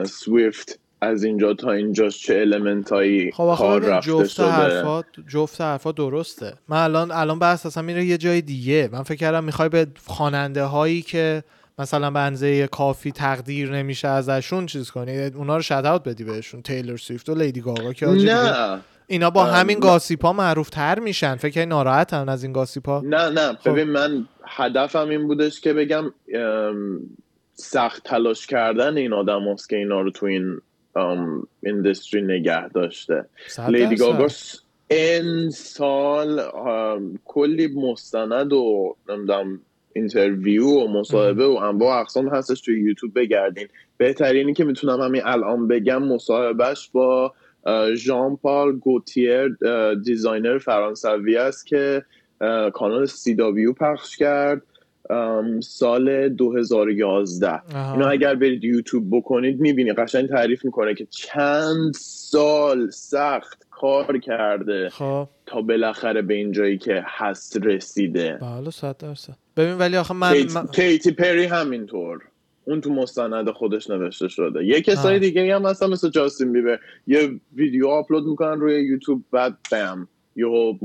سویفت از اینجا تا اینجا چه element هایی خب کار رفته جفت شده. حرفات جفت حرفات درسته. من الان الان بحث اصلا میره یه جای دیگه. من فکر کردم می‌خوای به خواننده هایی که مثلا بنزه کافی تقدیر نمیشه ازشون چیز کنی؟ اونا رو شداوت بدی بهشون تیلر سویفت و لیدی گاگا که نه. اینا با همین گاسیپا معروف تر میشن. فکر ناراحت هم از این گاسیپا؟ نه نه. خب. ببین من هدفم این بودش که بگم سخت تلاش کردن این آدم هست که اینا رو تو این اندستری نگه داشته. لیدی گاگا این سال کلی مستند و نمی‌دونم interview و مصاحبه و انواع اقسام هستش توی یوتیوب بگردین. بهترینی که می‌تونم همین الان بگم مصاحبهش با ژان پال گوتیر designer فرانسوی است که کانال CW پخش کرد. سال 2011 اینو اگر برید یوتیوب بکنید می‌بینید قشنگ تعریف می‌کنه که چند سال سخت کار کرده خب. تا بالاخره به این جایی که هست رسیده. بله صد درصد. ببین ولی آخه من کیتی, کیتی پری همینطور. اون تو مستند خودش نوشته شده. یه کسای. دیگه هم هستن مثل جاستین بیبر. یه ویدیو آپلود می‌کنن روی یوتیوب بعد بم. یهو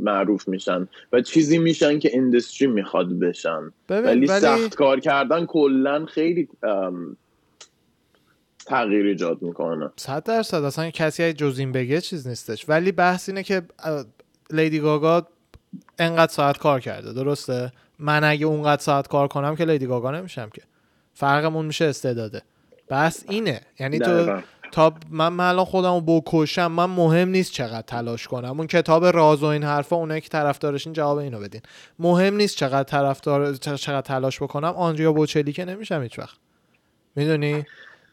معروف میشن و چیزی میشن که اندستری می‌خواد بشن. ولی سخت کار کردن کلا خیلی تغییر ایجاد می‌کنه. صد درصد. اصلا کسی از جز این بگه چیز نیستش. ولی بحث اینه که لیدی گاگا انقدر ساعت کار کرده. درسته؟ من اگه اونقدر ساعت کار کنم که لیدی گاگا نمیشم که. فرقمون میشه استعداده. بحث اینه. یعنی تو. تا من, من الان خودم رو بکشم من مهم نیست چقدر تلاش کنم. اون کتاب راز و این حرفا اونایی که طرفدارشین جواب اینو بدین. مهم نیست چقدر طرفدار چقدر تلاش بکنم. آنجیا بوچلی که نمیشم هیچ وقت می‌دونی؟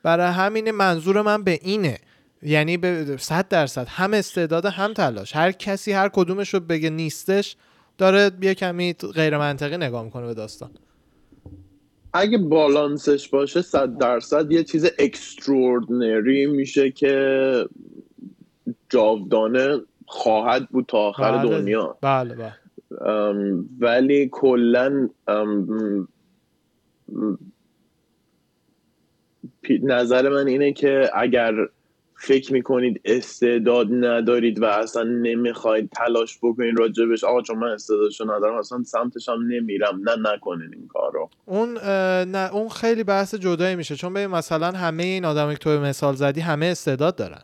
برای همین منظور من به اینه. یعنی به صد درصد هم استعداد هم تلاش. هر کسی هر کدومش رو بگه نیستش داره یه کمی غیر منطقی نگاه می‌کنه به داستان. اگه بالانسش باشه صد درصد یه چیز اکستروردنری میشه که جاودانه خواهد بود تا آخر بله. دنیا بله بله ام، ولی کلا نظر من اینه که اگر فکر می‌کنید استعداد ندارید و اصلا نمی‌خواید تلاش بکنید راجبش؟ آقا چون من استعدادشو ندارم اصلا سمتش هم نمیرم. نه نکنید این کارو اون اه، نه اون خیلی بحث جدایی میشه. چون ببین مثلا همه این آدمی که تو مثال زدی همه استعداد دارن.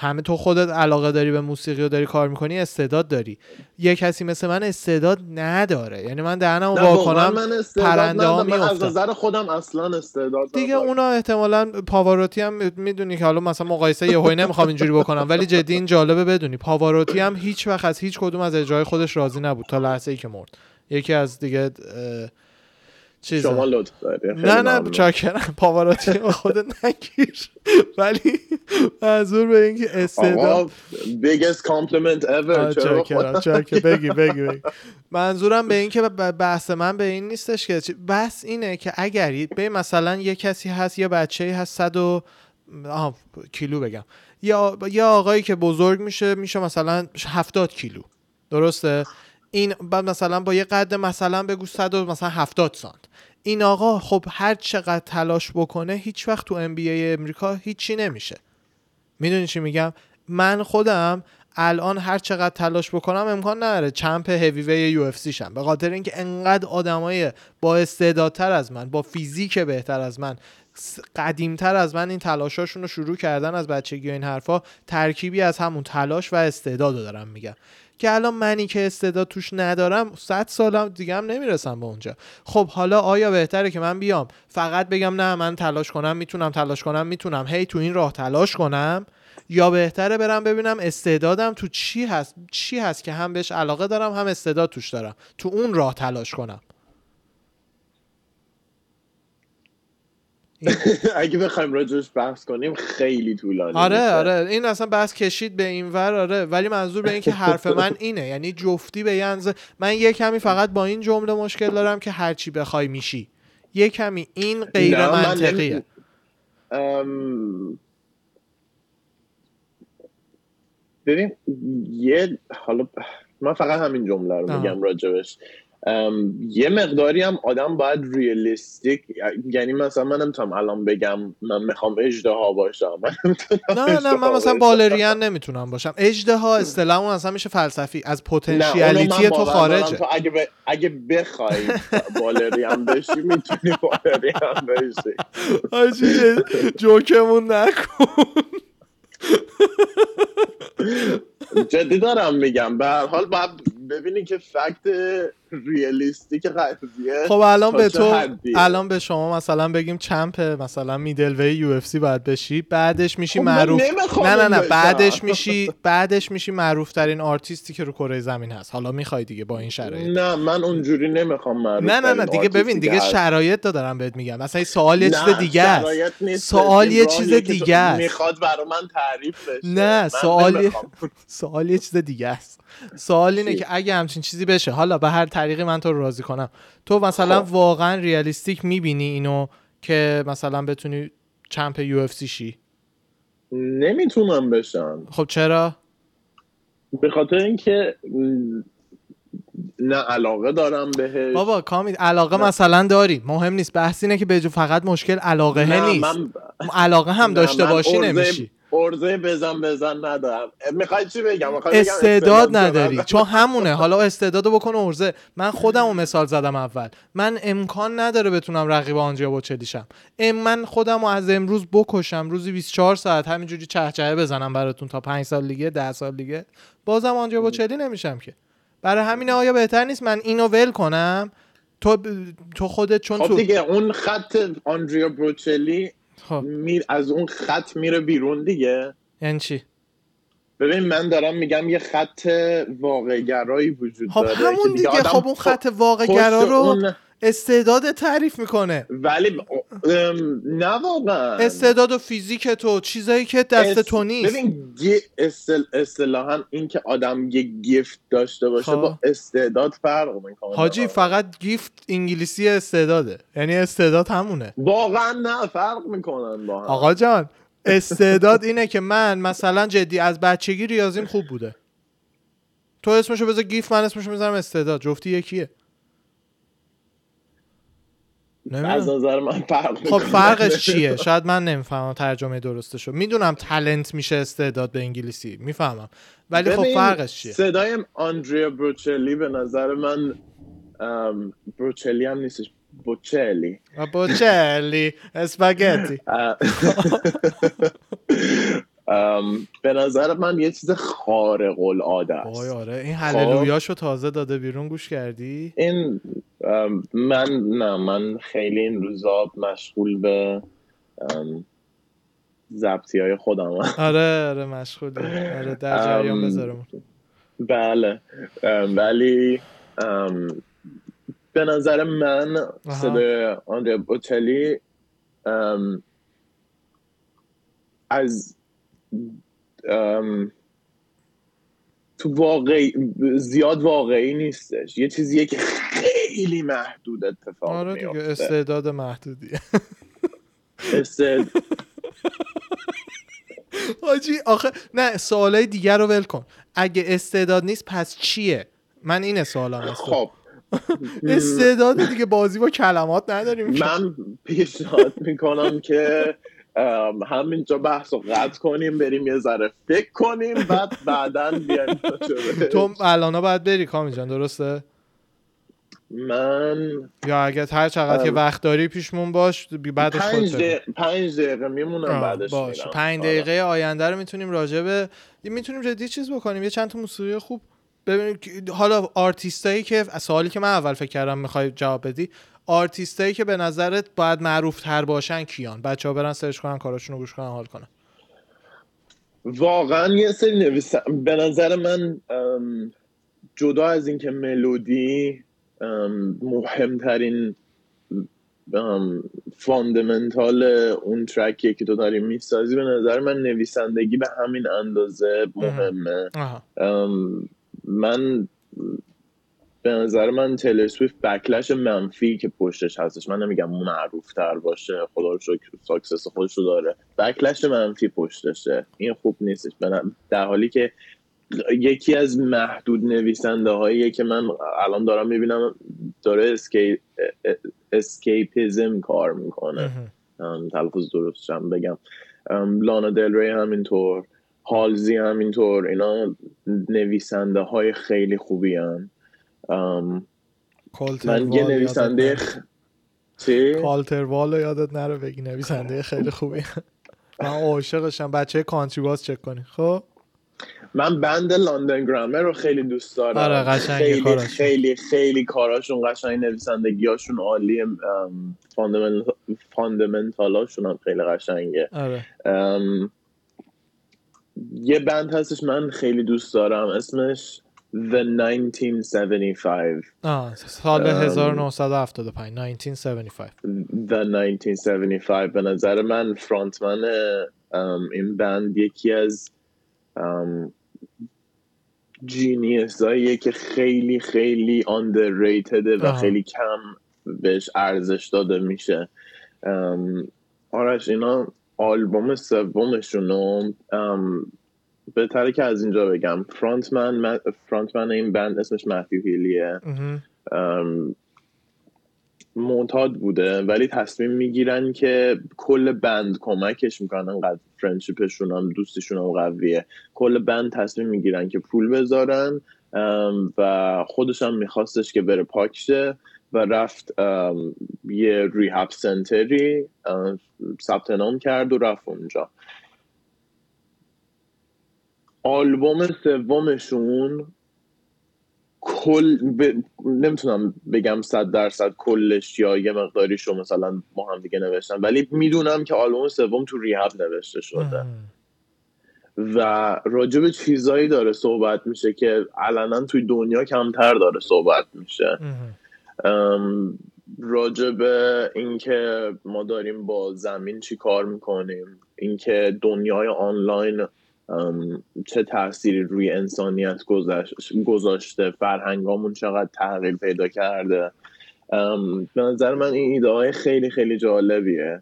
همه تو خودت علاقه داری به موسیقی و داری کار می‌کنی استعداد داری یه کسی مثل من استعداد نداره یعنی من دهنمو وا واقعا کنم پرنده ها. من از. نظر خودم اصلا استعداد دیگه. اونا احتمالا پاواروتی هم می‌دونی که حالا مثلا مقایسه یهویی نمی‌خوام اینجوری بکنم ولی جدی این جالبه بدونی پاواروتی هم هیچ وقت از هیچ کدوم از اجرای خودش راضی نبود تا لحظه ای که مرد یکی از دیگه اه، چیز شما لطف نه نه. چاکرم. پاواروتی رو خودت نگیر. ولی منظور به اینکه استعداد آقا biggest compliment ever. آه، چرا؟ چاکرم چاکر. بگی بگی بگی. منظورم به این که بحث من به این نیستش که بحث اینه که اگر به مثلا یه کسی هست یه بچه هست صد و کیلو بگم. یا یا آقایی که بزرگ میشه میشه مثلا 70 کیلو. درسته؟ این بعد مثلا با یه قد مثلا بگو 100 و مثلا 70 سانت. این آقا خب هر چقدر تلاش بکنه هیچ وقت تو NBA امریکا هیچی نمیشه. می‌دونی چی میگم؟ من خودم الان هر چقدر تلاش بکنم امکان نداره champ heavyweight UFC شم. به خاطر اینکه انقدر آدمای با استعدادتر از من با فیزیک بهتر از من قدیمتر از من این تلاشاشون رو شروع کردن از بچگی و این حرفا ترکیبی از همون تلاش و استعداد رو دارم میگم. که الان منی که استعداد توش ندارم 100 سالم دیگه هم نمی‌رسم به اونجا. خب حالا آیا بهتره که من بیام؟ فقط بگم نه من تلاش کنم می‌تونم تلاش کنم می‌تونم. هی تو این راه تلاش کنم؟ یا بهتره برم ببینم استعدادم تو چی هست؟ چی هست که هم بهش علاقه دارم هم استعداد توش دارم. تو اون راه تلاش کنم. اگه بخوایم راجعش بحث کنیم خیلی طولانی آره میشه. آره. این اصلا بحث کشید به این ور آره. ولی منظور به این که حرف من اینه. یعنی جفتی به اندازه- من یه کمی فقط با این جمله مشکل دارم که هرچی بخوای میشی. یه کمی این غیر من منطقیه. نمی- ام، ببین یه حالا من فقط همین جمله رو. میگم راجبش. یه مقداری هم آدم باید ریالیستیک یعنی مثلا من نمی‌تونم الان بگم من می‌خوام اجدها باشم. من نه نه من مثلا باشم. بالرین نمی‌تونم باشم. اجده ها اصطلاح اون اصلا میشه فلسفی. از پتانسیالیتی تو خارجه. تو اگه, ب... اگه بخوای بالری هم بشی می‌تونی بالری هم بشی آجی جوکمون نکن. جدی دارم میگم به هر حال باید ببینی که فکت ریالیستیک قضیه خب الان به تو؟ الان به شما مثلا بگیم champ مثلا middleweight UFC باید بشی بعدش میشی خب معروف نه نه نه. بعدش میشی بعدش میشی معروف ترین آرتیستی که رو کره زمین هست حالا می‌خوای دیگه با این شرایط نه من اونجوری نمی‌خوام معروف نه نه نه دیگه ببین دیگه هست. شرایط رو دارم بهت میگم مثلا سوال یه چیز دیگه است. سوال یه چیز تو دیگه است می‌خواد برا من تعریف بشه نه سوال. سوال یه چیز دیگه است. سوال اینه؟ که اگه همچین چیزی بشه حالا به هر طریقی من تو رو راضی کنم. تو مثلا خب. واقعا ریالیستیک می‌بینی اینو که مثلا بتونی چمپ یو اف سی شی؟ نمی‌تونم بشم. خب چرا؟ به خاطر اینکه نه علاقه دارم بهش. بابا کامی علاقه نه. مثلا داری. مهم نیست. بحث اینه که به فقط مشکل علاقه نه، نیست. من علاقه هم داشته باشی عرضه- نمیشی. ارزه بزن بزن ندارم. می‌خوای چی بگم؟ استعداد نداری. چون همونه. حالا استعدادو بکن ارزه. من خودم رو مثال زدم اول. من امکان نداره بتونم رقیب آنجیا بوچلیشم ام من خودم رو از امروز بکشم. روزی 24 ساعت همینجوری چهچهه بزنم براتون تا 5 سال دیگه 10 سال دیگه. بازم آنجیا بوچلی نمیشم که. برای همینه آیا بهتر نیست من اینو ول کنم؟ تو تو خودت چون خب تو دیگه اون خط آندریا بروچلی خب. میر از اون خط میره بیرون دیگه. یعنی چی؟ ببین من دارم میگم یه خط واقعگرایی وجود خب داره که همون دیگه آدم خب اون پ- خط واقع گرا پشت رو اون- استعداد تعریف می‌کنه. ولی نه واقعا. استعداد و فیزیک تو چیزایی که دست اس- تو نیست. ببین gi- اصطل- اصطلاحا این که آدم یه gift داشته باشه خب. با استعداد فرق می‌کنه. حاجی فقط gift انگلیسی استعداده. یعنی استعداد همونه. واقعا نه فرق می‌کنن با هم. آقا جان استعداد اینه که من مثلا جدی از بچگی ریاضیم خوب بوده. تو اسمشو بذار گیف من اسمشو می‌ذارم استعداد. جفتی یکیه. از نظر من فرق خب فرقش چیه؟ شاید من نمی‌فهمم ترجمه درستشو می‌دونم تلنت میشه استعداد به انگلیسی. می‌فهمم. ولی خب فرقش چیه؟ صدای آندریا بروچلی به نظر من بروچلی هم نیستش. بوچلی. بوچلی. اسپاگتی. به نظر من یه چیز خارق العاده وای است آره. این هللویاشو تازه داده بیرون گوش کردی؟ این من نه من خیلی این روزا مشغول به زبطی های خودم. آره آره مشغولی. آره در جریان بذارم بله. ولی به نظر من. صدای آندریا بوچلی ام، از تو واقعی زیاد واقعی نیستش. یه چیزیه که خیلی محدود اتفاق آره دیگه میفته استعداد محدودی. است- حاجی آخه نه سوالای دیگر رو ول کن. اگه استعداد نیست پس چیه؟ من این سوالم هست خب. استعداد دیگه بازی با کلمات نداریم. من پیشنهاد می‌کنم که ام، همینجا بحث رو قطع کنیم بریم یه ذره فکر کنیم بعد بعدا بیایم. تو الانا باید بری کامی جان درسته من یا اگه هر چقدر که ام. وقت داری پیشمون باش بعدش پنج. دقیقه پنج دقیقه میمونم بعدش باش میرم. پنج آره. دقیقه آینده رو می‌تونیم راجع به می‌تونیم جدی چیز بکنیم یه چند تا موسیقی خوب ببینیم که- حالا آرتیستایی که سوالی که من اول فکر کردم می‌خوای جواب بدی آرتیستایی که به نظرت باید معروف تر باشن کیان؟ بچه ها برن search کنن کاراشون رو گوش کنن حال کنن. واقعا یه سری نویسن به نظر من جدا از اینکه ملودی مهمترین fundamental اون track یه که تو داری می‌سازی به نظر من نویسندگی به همین اندازه مهمه. من به نظر من تیلر سویفت backlash منفی که پشتش هستش. من نمیگم معروف تر باشه خدا رو شکر success خودش رو داره. backlash منفی پشتشه. این خوب نیستش. در حالی که یکی از محدود نویسنده هایی که من الان دارم می‌بینم داره اسکی... اسکیپیزم کار می‌کنه. تلفظ درستشم بگم. لانا دل ری همینطور. هالزی همینطور اینا نویسنده های خیلی خوبی هم. من یه نویسنده خ... چی؟ کالتروال رو یادت نره بگی نویسنده خیلی خوبی. من عاشقشم. بچه کانتری باز چک کنی. خب؟ من بند لندن گرامر رو خیلی دوست دارم. آره، خیلی کاراشون. خیلی خیلی کاراشون قشنگ نویسندگیاشون عالیه فاندمنتالاشون هم خیلی قشنگه. آره. یه بند هستش من خیلی دوست دارم اسمش The 1975 آه سال ام. 1975 1975 The 1975 به نظر من فرانتمن ام، این بند یکی از جینیس هاییه که خیلی خیلی underrated و. خیلی کم بهش ارزش داده میشه آرش اینا آلبوم سومشون رو بهتره که از اینجا بگم. فرانتمن فرانتمن این بند اسمش متیو هیلیه. معتاد بوده ولی تصمیم می‌گیرن که کل بند کمکش می‌کنن. قد فرندشیپشون هم دوستشون هم قویه. کل بند تصمیم می‌گیرن که پول بذارن و خودش هم میخواستش که بره پاکشه. و رفت یه ریهاب سنتری ثبت نام کرد و رفت اونجا. آلبوم سومشون کل ب... نمی‌تونم بگم صد درصد کلش یا یه مقداریشو مثلا ما هم دیگه نوشتم ولی می‌دونم که آلبوم سوم تو ریهب نوشته شده. و راجع به چیزایی داره صحبت میشه که علنا توی دنیا کمتر داره صحبت میشه. راجع به اینکه ما داریم با زمین چی کار می‌کنیم اینکه دنیای آنلاین چه تأثیری روی انسانیت گذاشته فرهنگامون چقدر تغییر پیدا کرده. به نظر من این ایده های خیلی خیلی جالبیه.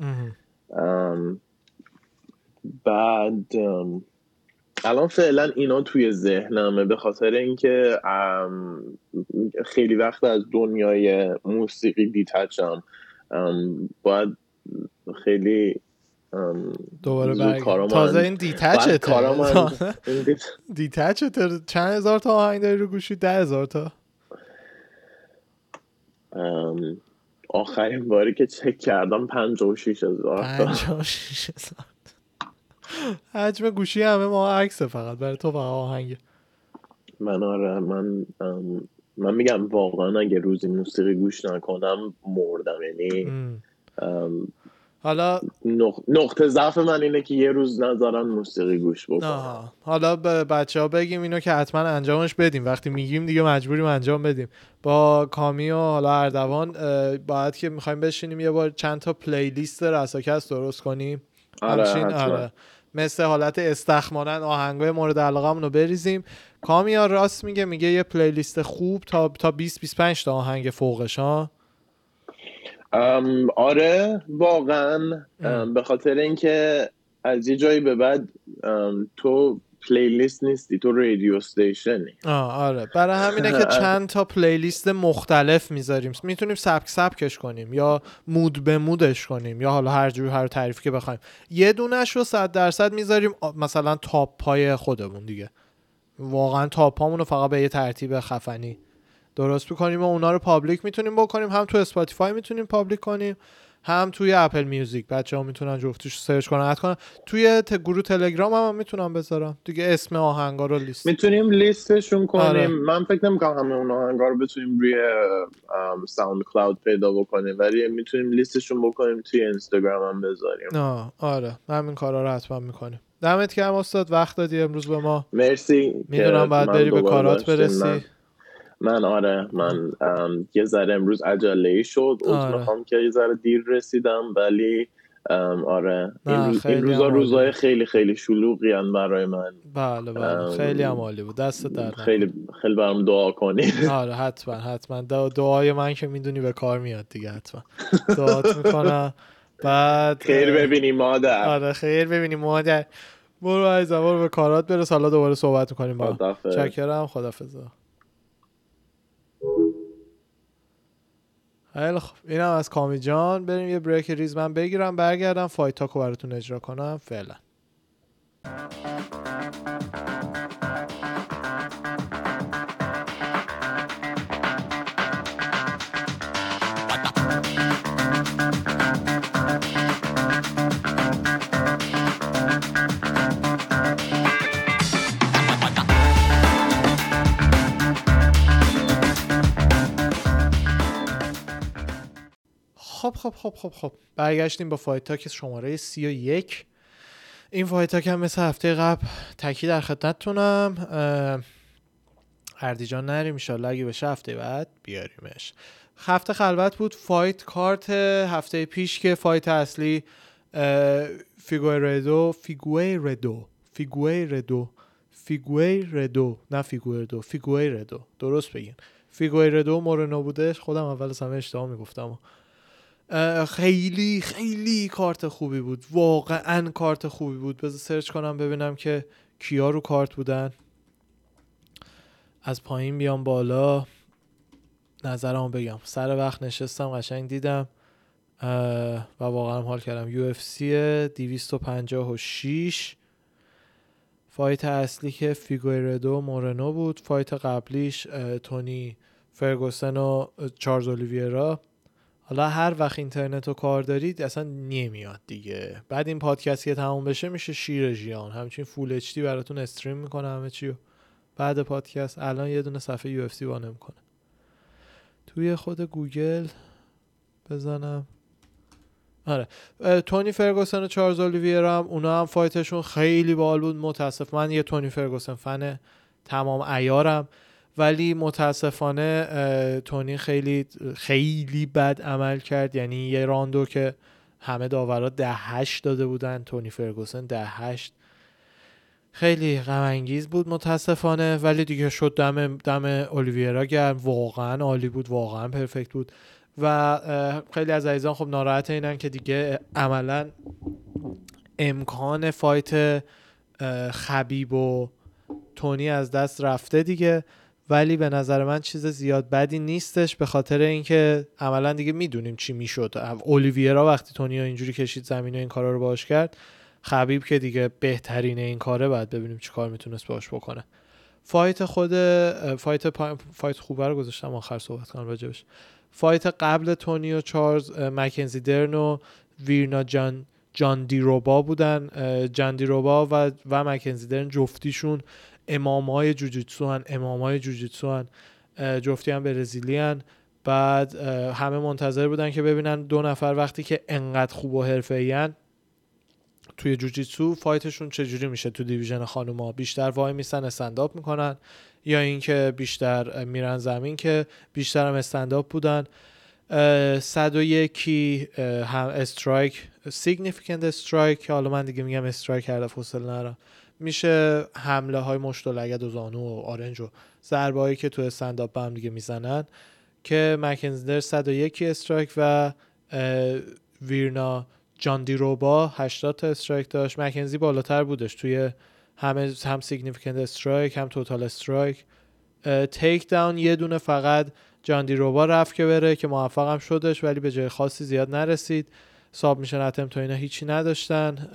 بعد الان فعلا اینا توی ذهنمه به خاطر اینکه خیلی وقت از دنیای موسیقی دیتچم باید خیلی دوباره برگ تازه این دیتچه دیتچه چند هزار تا آهنگ داری رو گوشی؟ ده هزار تا. آخرین باری که چک کردم پنج و شیش هزار. حجم گوشی همه ما عکسه فقط. برای تو فقط آهنگ من آره من من میگم واقعا اگه روزی موسیقی گوش نکنم مردم یعنی حالا نقطه ضعف من اینه که یه روز نذارن موسیقی گوش بکنم حالا به بچه ها بگیم اینو که حتما انجامش بدیم. وقتی میگیم دیگه مجبوریم انجام بدیم. با کامی و حالا اردوان باید که می‌خوایم بشینیم یه بار چند تا پلیلیست رساکست درست کنیم. آره, آره. مثل حالت استخمانن آهنگای مورد علاقه رو بریزیم. کامیا راست میگه میگه یه پلیلیست خوب تا تا 20 25 تا آهنگ فوقش ها؟ آره واقعا. به خاطر اینکه از یه جایی به بعد تو playlist نیستی تو radio station ی. آره. برای همینه که چند تا playlist مختلف می‌ذاریم. می‌تونیم سبک سبکش کنیم یا mood به mood ش کنیم یا حالا هر جور هر تعریفی که بخوایم. یه دونش رو صد درصد می‌ذاریم مثلا top five خودمون دیگه. واقعا top رو فقط به یه ترتیب خفنی درست می‌کنیم و اونا رو public می‌تونیم بکنیم. هم تو Spotify می‌تونیم public کنیم. هم توی Apple Music. بچه ها می‌تونن جفتش search کنن add کنن. توی گروه تلگرام هم, هم می‌تونم بذارم. دیگه اسم آهنگا رو لیست. می‌تونیم لیستشون کنیم. آره. من فکر نمی‌کنم همه اون آهنگا رو بتونیم روی SoundCloud پیدا بکنیم ولی می‌تونیم لیستشون بکنیم توی اینستاگرام هم بذاریم. آه آره. همین کارا رو حتما می‌کنیم. دمت گرم استاد وقت دادی امروز به ما. مرسی می‌دونم بعد بری به کارات برسی. من آره من یه ذره امروز عجله ای شد آره. می‌خوام که یه ذره دیر رسیدم ولی آره. این, این روزا روزای خیلی خیلی شلوغی هم برای من. بله بله. خیلی عمالی بود. دست در خیلی خیلی برام دعا کنید آره حتما حتما. دعای من که می‌دونی به کار میاد دیگه حتما. دعات می‌کنم. بعد خیر ببینی مادر. آره خیر ببینی مادر. برو از برو به کارات برس. حالا دوباره صحبت می‌کنیم با چکرم. خدافظ خیلی خب اینم از کامی جان. بریم یه بریک ریز من بگیرم برگردم فایت تاکو براتون اجرا کنم. فعلا. خب خب خب خب خب. برگشتیم با فایت تاک شماره سی و یک. این فایت تاک هم مثل هفته قبل تکی در خدمتتونم. جان نریم ایشالله اگه بشه هفته بعد بیاریمش. هفته خلوت بود فایت کارت هفته پیش که فایت اصلی فیگوی ردو فیگوی ردو فیگوی ردو فیگوی ردو نه فیگوی ردو فیگوی ردو درست بگین. فیگوی ردو مورنو بودش خودم اول از همه اشتباه می‌گفتم. خیلی خیلی کارت خوبی بود. واقعا کارت خوبی بود. بذار سرچ کنم ببینم که کیا رو کارت بودن. از پایین بیام بالا. نظرمو بگم. سر وقت نشستم قشنگ دیدم. و واقعا حال کردم. UFC 256 fight اصلی که فیگویردو مورنو بود. fight قبلیش تونی فرگوسن و چارلز اولیویرا. حالا هر وقت اینترنت رو کار دارید اصلا نمیاد دیگه. بعد این پادکست که تموم بشه میشه شیر ژیان. همچین full HD براتون stream می‌کنه همه چیو بعد پادکست الان یه دونه صفحه UFC باز نمی‌کنه توی خود گوگل بزنم. آره. تونی فرگوسن و چارلز اولیویرا هم اونا هم فایتشون خیلی بال بود. متاسف. من یه تونی فرگوسن فن تمام ایارم ولی متاسفانه تونی خیلی خیلی بد عمل کرد. یعنی یه راندو که همه داورا ده هشت داده بودن تونی فرگوسن ده هشت خیلی غم بود متاسفانه. ولی دیگه شد دم دم اولیویرا گرم. واقعا عالی بود واقعا پرفکت بود. و خیلی از عزیزان خب ناراحت اینن که دیگه عملا امکان فایت خبیب و تونی از دست رفته دیگه. ولی به نظر من چیز زیاد بدی نیستش به خاطر اینکه عملا دیگه می‌دونیم چی می‌شد. اولیویرا وقتی تونی اینجوری کشید زمین و این کارا رو باش کرد خبیب که دیگه بهترین این کاره بعد ببینیم چی کار می‌تونست باش بکنه. فایت خود fight پا... fight خوبه رو گذاشتم آخر صحبت کنم راجبش. fight قبل تونی و چارلز مکنزی درن و ویرنا جان جان دیروبا بودن. جان دیروبا و و مکنزی درن جفتیشون امامای جوجیتسو هن امامای جوجیتسو هن جفتی هم برزیلی هن. بعد همه منتظر بودن که ببینن دو نفر وقتی که انقدر خوب و حرفه توی جوجیتسو fight شون چجوری میشه تو division خانوما؟ بیشتر وای میسن استنداپ می‌کنن یا اینکه بیشتر میرن زمین که بیشتر هم استنداپ بودن؟ صد و یکی هم strike significant strike که حالا من دیگه میگم strike کرده فصل نرم میشه حمله های مشت و لگد و زانو و آرنج و ضربه هایی که تو استنداپ هم دیگه می‌زنن که مکنزی درن 101 strike و ویرنا جان روبا 80 تا strike داشت. مکنزی بالاتر بودش توی همه هم significant strike هم total strike. takedown یه دونه فقط جان روبا رفت که بره که موفقم شدش ولی به جای خاصی زیاد نرسید. submission attempt اینا هیچی نداشتن.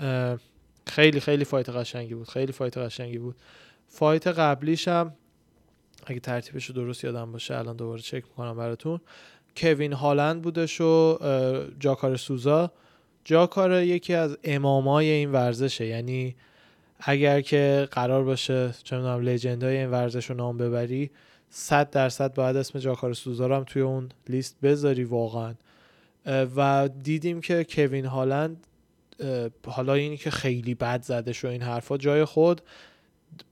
خیلی خیلی fight قشنگی بود خیلی fight قشنگی بود. fight قبلیش هم اگه ترتیبش رو درست یادم باشه الان دوباره چک می‌کنم براتون. کوین هالند بودش و جاکار سوزا. جاکار یکی از امامای این ورزشه یعنی اگر که قرار باشه چه می‌دونم لجندای این ورزش رو نام ببری صد درصد باید اسم جاکار سوزا رو هم توی اون لیست بذاری واقعا. و دیدیم که کوین هالند حالا اینی که خیلی بد زده شو این حرفا جای خود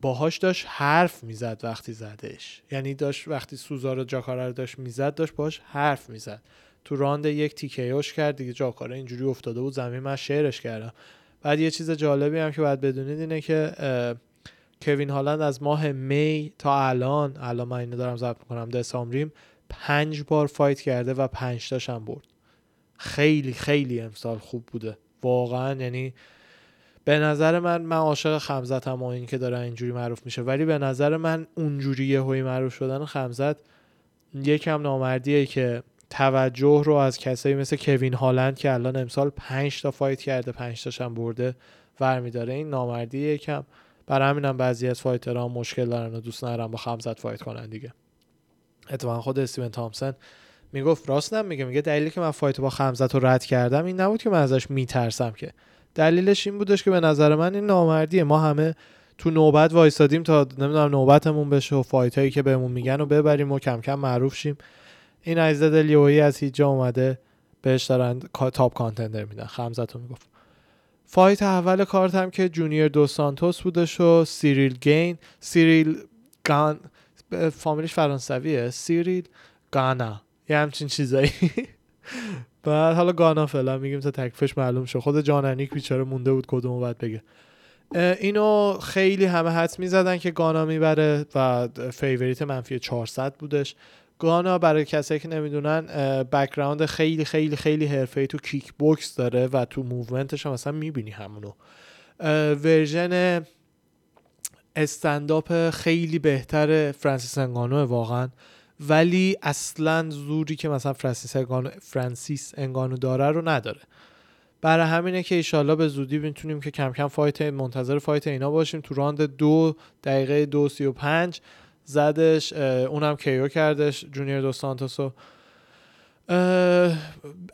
باهاش داشت حرف می‌زد وقتی زدش. یعنی داشت وقتی سوزار جاکارا رو داشت می‌زد داشت باهاش حرف می‌زد. تو راند یک تیکیوش کرد دیگه جاکارا اینجوری افتاده بود زمین من شعرش کردم. بعد یه چیز جالبی هم که باید بدونید اینه که کوین هالند از ماه می تا الان الان من اینو دارم ضبط می‌کنم دسامبریم پنج بار فایت کرده و پنج تاش هم برد. خیلی خیلی امسال خوب بوده. واقعا یعنی به نظر من من عاشق خمزت هم این که داره اینجوری معروف میشه ولی به نظر من اونجوری یه معروف شدن خمزت یکم نامردیه که توجه رو از کسایی مثل کوین هالند که الان امسال 5 تا fight کرده 5 تاش هم برده داره این نامردی یکم. برای همینم بعضی از fighter ها مشکل دارن و دوست ندارن با خمزت fight کنن دیگه. اتفاقا خود استیون تامسن می‌گفت راست میگه میگه دلیلی که من fight با خمزت رو رد کردم این نبود که من ازش میترسم که. دلیلش این بودش که به نظر من این نامردیه. ما همه تو نوبت وایسادیم تا نمی‌دونم نوبتمون بشه و fight هایی که بهمون میگن و ببریم و کم کم معروف شیم. این عزیز دل یهویی از هیچ جا اومده بهش دارن top contender میدن. خمزت رو می‌گفت. fight اول کارت هم که جونیور دو سانتوس بودش و سیریل گین سیریل گان فامیلش فرانسویه. سیریل گانا. یه همچین چیزایی. بعد حالا گانا فعلا میگیم تا تکلیفش معلوم شد خود جان انیک بیچاره مونده بود کدومو باید بگه. اینو خیلی همه حدس می‌زدن که گانا می‌بره و favorite منفی 400 بودش. گانا برای کسایی که نمی‌دونن background خیلی خیلی خیلی حرفه‌ای تو کیک بوکس داره و تو movement ش هم مثلا می‌بینی همونو. version stand-up خیلی بهتر فرانسیس انگانو واقعا. ولی اصلا زوری که مثلا فرانسیس انگانو, فرانسیس انگانو داره رو نداره. برای همینه که ایشالله به زودی می‌تونیم که کم کم fight منتظر fight اینا باشیم. تو راند دو دقیقه دو سی و پنج زدش اونم KO کردش جونیور دو سانتوسو.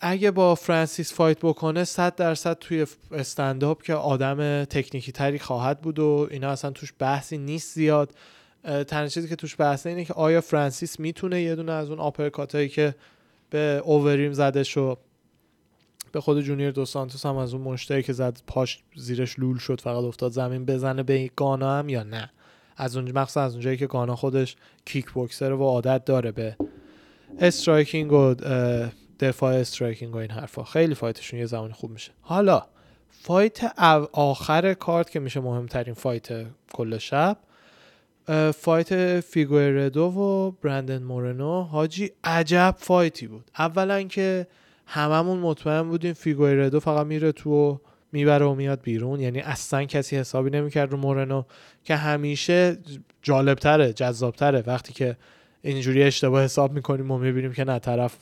اگه با فرانسیس fight بکنه صد درصد توی استنداپ که آدم تکنیکی تری خواهد بود و اینا اصلا توش بحثی نیست زیاد. تنها چیزی که توش بحثه اینه که آیا فرانسیس می‌تونه یه دونه از اون uppercut ایی که به اووریم زده شو به خود جونیور دو سانتوس هم از اون مشتی که زد پاش زیرش لول شد فقط افتاد زمین بزنه به گانا هم یا نه؟ از اون مخصوصا از اونجایی که گانا خودش کیک بوکسر و عادت داره به striking و دفاع striking و این حرفا. خیلی fight شون یه زمانی خوب میشه. حالا fight آخر کارت که میشه مهمترین fight کل شب fight فیگوردو و برندن مورنو. حاجی عجب fight ی بود. اولا که هممون مطمئن بودیم فیگوردو فقط میره تو می‌بره و میاد بیرون. یعنی اصلا کسی حسابی نمی‌کرد رو مورنو که همیشه جالبتره جذابتره. وقتی که اینجوری اشتباه حساب می‌کنیم و می‌بینیم که نه طرف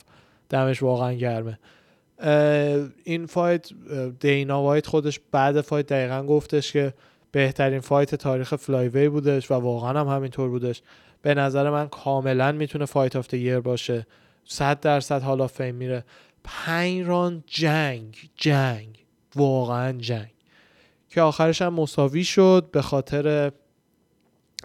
دمش واقعا گرمه. این fight دینا وایت خودش بعد fight دقیقا گفتش که بهترین fight تاریخ flyweight بودش و واقعا هم همینطور بودش. به نظر من کاملا می‌تونه fight of the year باشه. صد درصد حالا فیم میره. پنج راند جنگ جنگ. واقعا جنگ. که آخرش هم مساوی شد به خاطر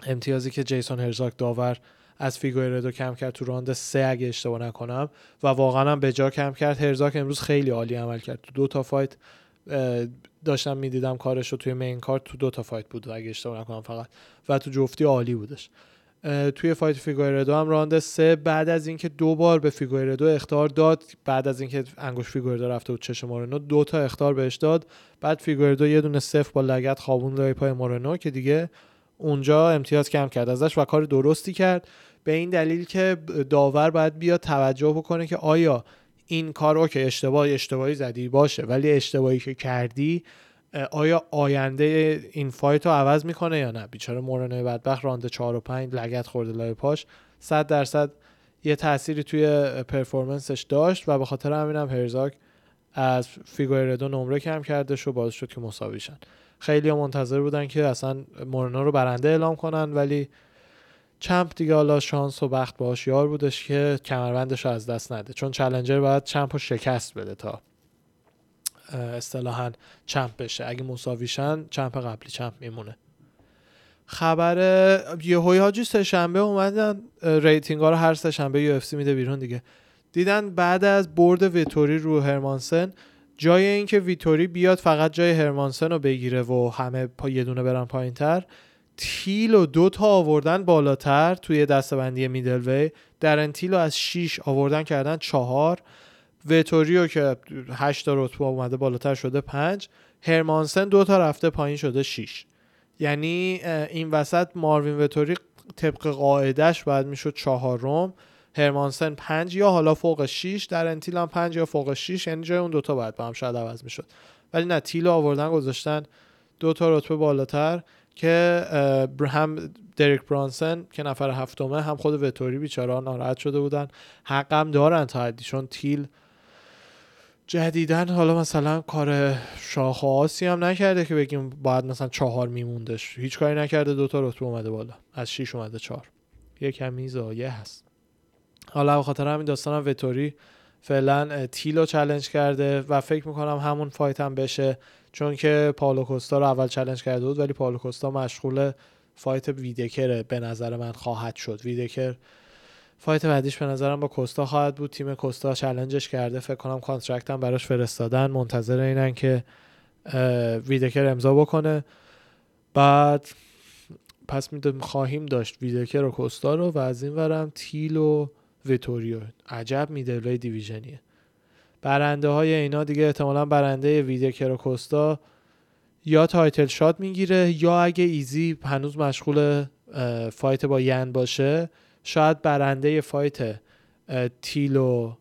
امتیازی که جیسون هرزاک داور از فیگوردو کم کرد تو راند سه اگه اشتباه نکنم. و واقعا هم به جا کم کرد. هرزاک امروز خیلی عالی عمل کرد. تو دو تا fight داشتم می‌دیدم کارش رو توی main card تو دو تا fight بود اگه اشتباه نکنم فقط و تو جفتی عالی بودش. توی fight فیگوردو هم راند سه بعد از اینکه دو بار به فیگوردو اخطار داد بعد از اینکه انگشت فیگوردو رفته بود چش مورنو دو تا اخطار بهش داد. بعد فیگوردو یه دونه سفت با لگد خوابوند لای پای مورنو که دیگه اونجا امتیاز کم کرد ازش و کار درستی کرد. به این دلیل که داور باید بیاد توجه بکنه که آیا این کار OK اشتباه اشتباهی زدی باشه. ولی اشتباهی که کردی آیا آینده این fight رو عوض می‌کنه یا نه؟ بیچاره مورنو بدبخت راند 4 و 5 لگد خورده لای پاش. 100 درصد یه تأثیری توی performance ش داشت و به خاطر همینم هم هرزاک از فیگوردو نمره کم کرده و باعث شد که مساوی شن خیلی منتظر بودن که اصلا مورنو رو برنده اعلام کنن ولی champ دیگه حالا شانس و بخت باش یار بودش که کمربندش رو از دست نده. چون challenger باید champ رو شکست بده تا اصطلاحا champ بشه. اگه مساوی شن champ قبلی champ میمونه. خبر یهویی حاجی سه شنبه اومدن rating ها رو هر سه شنبه UFC میده بیرون دیگه. دیدن بعد از برد ویتوری رو هرمانسن جای اینکه ویتوری بیاد فقط جای هرمانسن رو بگیره و همه پا یه دونه برن پایین تر تیل و دو تا آوردن بالاتر توی دستبندی میدل وی تیل رو از 6 آوردن کردن چهار. وتوریو که 8 تا رتبه اومده بالاتر شده 5 هرمانسن دو تا رفته پایین شده 6 یعنی این وسط ماروین وتوری طبق قاعدش باید می‌شد چهارم هرمانسن 5 یا حالا فوق 6 در انتیل هم 5 یا فوق 6 یعنی جای اون دوتا باید با هم شاید عوض می‌شد. ولی نه تیل آوردن گذاشتن دو تا رتبه بالاتر. که هم دریک برانسن که نفر هفتمه هم خود وتوری بیچاره ناراحت شده بودن. حقم دارن تا حدی تیل جدیدن. حالا مثلا کار شاخ هم نکرده که بگیم باید مثلا چهار میموندش. هیچ کاری نکرده. دوتا رتبه اومده بالا. از شیش اومده چهار. یه کمی ضایع هست. حالا به خاطر همین داستانم وتوری فعلا تیلو challenge کرده و فکر می‌کنم همون fight هم بشه. چون که پالو کوستا رو اول challenge کرده بود ولی پالو کوستا مشغول fight ویتکر به نظر من خواهد شد. ویتکر fight بعدیش به نظرم با کوستا خواهد بود. تیم کوستا challenge ش کرده. فکر کنم contract هم براش فرستادن. منتظر اینن که ویتکر امضا بکنه. بعد پس می‌دونم خواهیم داشت ویتکر و کوستا رو و از این ورم تیل و ویتوریو. عجب middleweight division یه. برنده های اینا دیگه احتمالا برنده ویتکر و کوستا یا title shot می‌گیره یا اگه ایزی هنوز مشغول fight با یان باشه شاید برنده fight تیلو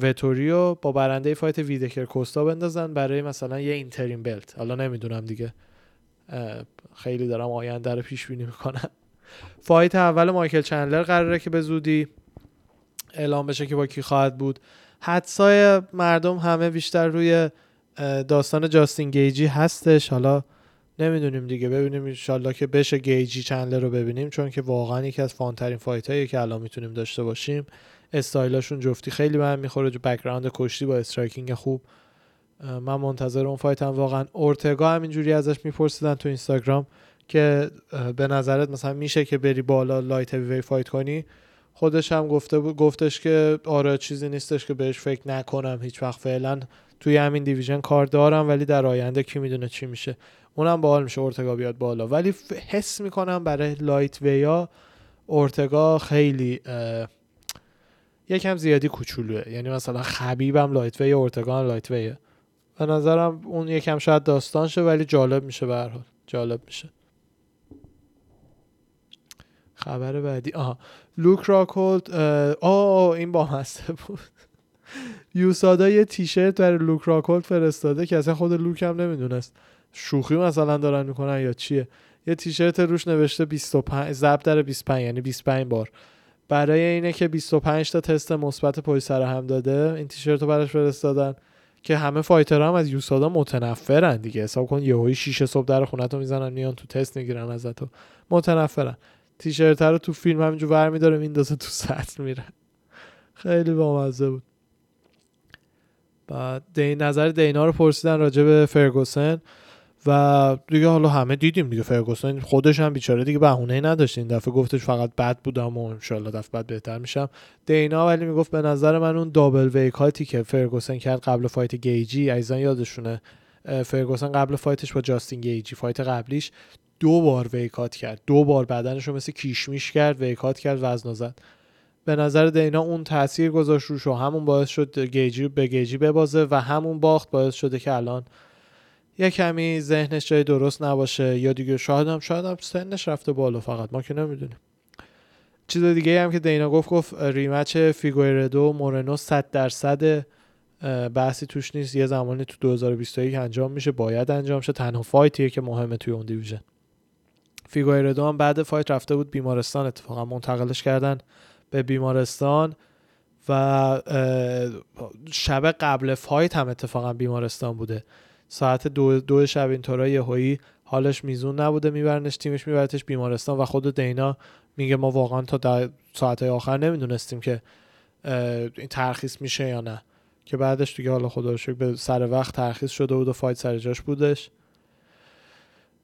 وتوریو با برنده fight ویتکر کوستا بندازن برای مثلا یه interim belt. حالا نمی‌دونم دیگه. خیلی دارم آینده رو پیش بینی می‌کنم. fight اول مایکل چندلر قراره که به زودی اعلام بشه که با کی خواهد بود. حدسای مردم همه بیشتر روی داستان جاستین گیجی هستش. حالا نمی‌دونیم دیگه. ببینیم انشالله که بشه گیجی چندلر رو ببینیم. چون که واقعا یکی از fun ترین fight هایی که الان می‌تونیم داشته باشیم استایلاشون جفتی خیلی به هم می‌خوره. جو background کشتی با striking خوب. من منتظر اون fight م. واقعا اورتگا همینجوری ازش میپرسیدن تو اینستاگرام که به نظرت مثلا میشه که بری بالا lightweight fight کنی؟ خودش هم گفته بود گفتش که آره چیزی نیستش که بهش فکر نکنم هیچ وقت فعلا توی همین division کار دارم ولی در آینده کی می‌دونه چی میشه. اونم باحال میشه اورتگا بیاد بالا. ولی حس می‌کنم برای lightweight ا اورتگا خیلی یکم زیادی کوچولوه. یعنی مثلا خبیبم lightweight اورتگا هم lightweight ه. به نظرم اون یکم شاید داستان شه ولی جالب میشه به جالب میشه. خبر بعدی. آها. لوک راکولد آه این بامزه بود. USADA یه تیشرت برای لوک راکولد فرستاده که اصلا خود لوک هم نمی‌دونست. شوخی مثلا دارن می‌کنن یا چیه؟ یه تیشرت روش نوشته 25 ضرب در 25 یعنی 25 بار. برای اینه که 25 تا تست مثبت پای سر هم داده این تیشرت رو براش فرستادن که همه فایتر هم از یوسادا متنفرن دیگه. حساب کن یهویی 6 صبح در خونت رو می‌زنن میان تو تست می‌گیرن ازت متنفرن. تیشرت رو تو فیلم همینجور ور میداره میندازه تو سطل میره. خیلی بامزه بود. بعد دین نظر دینا رو پرسیدن راجع به فرگوسن و دیگه حالا همه دیدیم دیگه. فرگوسن خودش هم بیچاره دیگه بهونه نداشت. این دفعه گفتش فقط بد بودم و انشالله دفعه بعد بهتر میشم. دینا ولی می‌گفت به نظر من اون double weight cut ی که فرگوسن کرد قبل fight گیجی عزیزان یادشونه فرگوسن قبل fight ش با جاستین گیجی fight قبلیش دو بار weight cut کرد. دو بار بدنش رو مثل کیشمیش کرد weight cut کرد وزن زد. به نظر دینا اون تاثیر گذاشت روش و همون باعث شد گیجی به گیجی ببازه و همون باخت باعث شده که الان یه کمی ذهنش جای درست نباشه یا دیگه شاید هم شاید هم سنش رفته بالا فقط. ما که نمی‌دونیم. چیز دیگه هم که دینا گفت گفت rematch فیگویردو مورنو 100 درصد بحثی توش نیست. یه زمانی تو 2021 انجام میشه. باید انجام شه. تنها fight یه که مهمه توی اون division. فیگویردو هم بعد fight رفته بود بیمارستان اتفاقا منتقلش کردن به بیمارستان و شب قبل fight هم اتفاقا بیمارستان بوده. ساعت دو, دو شب اینطورا یهویی حالش میزون نبوده میبرنش تیمش میبرتش بیمارستان و خود دینا میگه ما واقعا تا در ساعت آخر نمی‌دونستیم که این ترخیص میشه یا نه. که بعدش دیگه حالا خدا به سر وقت ترخیص شده بود و fight سر جاش بودش.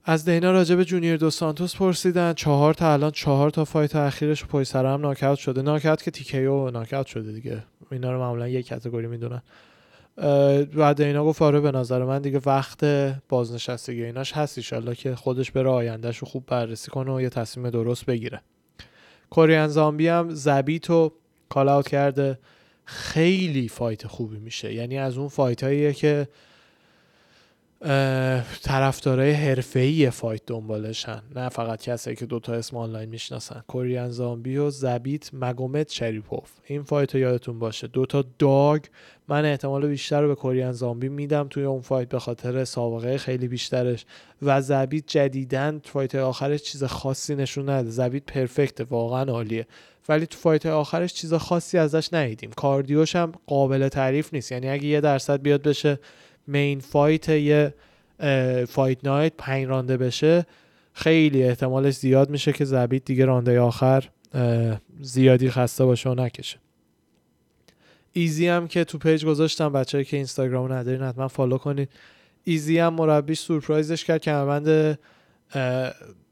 از دینا راجع به جونیور دو سانتوس پرسیدن. چهار تا الان چهار تا fight اخیرش پای سر هم ناکاوت شده. ناکاوت که TKO و ناکاوت شده دیگه. اینا رو معمولا یک category می‌دونن. بعد دینا گفت آره به نظر من دیگه وقت بازنشستگی ایناش هست ایشالله که خودش بره آیندهش رو خوب بررسی کنه و یه تصمیم درست بگیره. کوریان زامبی هم زبیت رو call کرده. خیلی fight خوبی میشه. یعنی از اون fight هاییه که طرفدارای حرفه‌ای fight دنبالشن. نه فقط کسایی که دوتا اسم آنلاین می‌شناسن. کوریان زامبی و زبیت مگومت شریپوف این fight رو یادتون باشه. دوتا dog. من احتمال بیشتر رو به کوریان زامبی میدم توی اون fight به خاطر سابقه خیلی بیشترش. و زبیت جدیدن fight آخرش چیز خاصی نشون نداد زبیت perfect واقعا عالیه. ولی تو fight آخرش چیز خاصی ازش ندیدیم. cardio ش هم قابل تعریف نیست. یعنی اگه یه درصد بیاد بشه main fight یه fight night پنج رانده بشه خیلی احتمالش زیاد میشه که زبیت دیگه راند آخر زیادی خسته باشه و نکشه. ایزی هم که تو page گذاشتم بچه‌ها که اینستاگرام ندارین حتما follow کنید ایزی هم مربیش سورپرایزش کرد که کمربند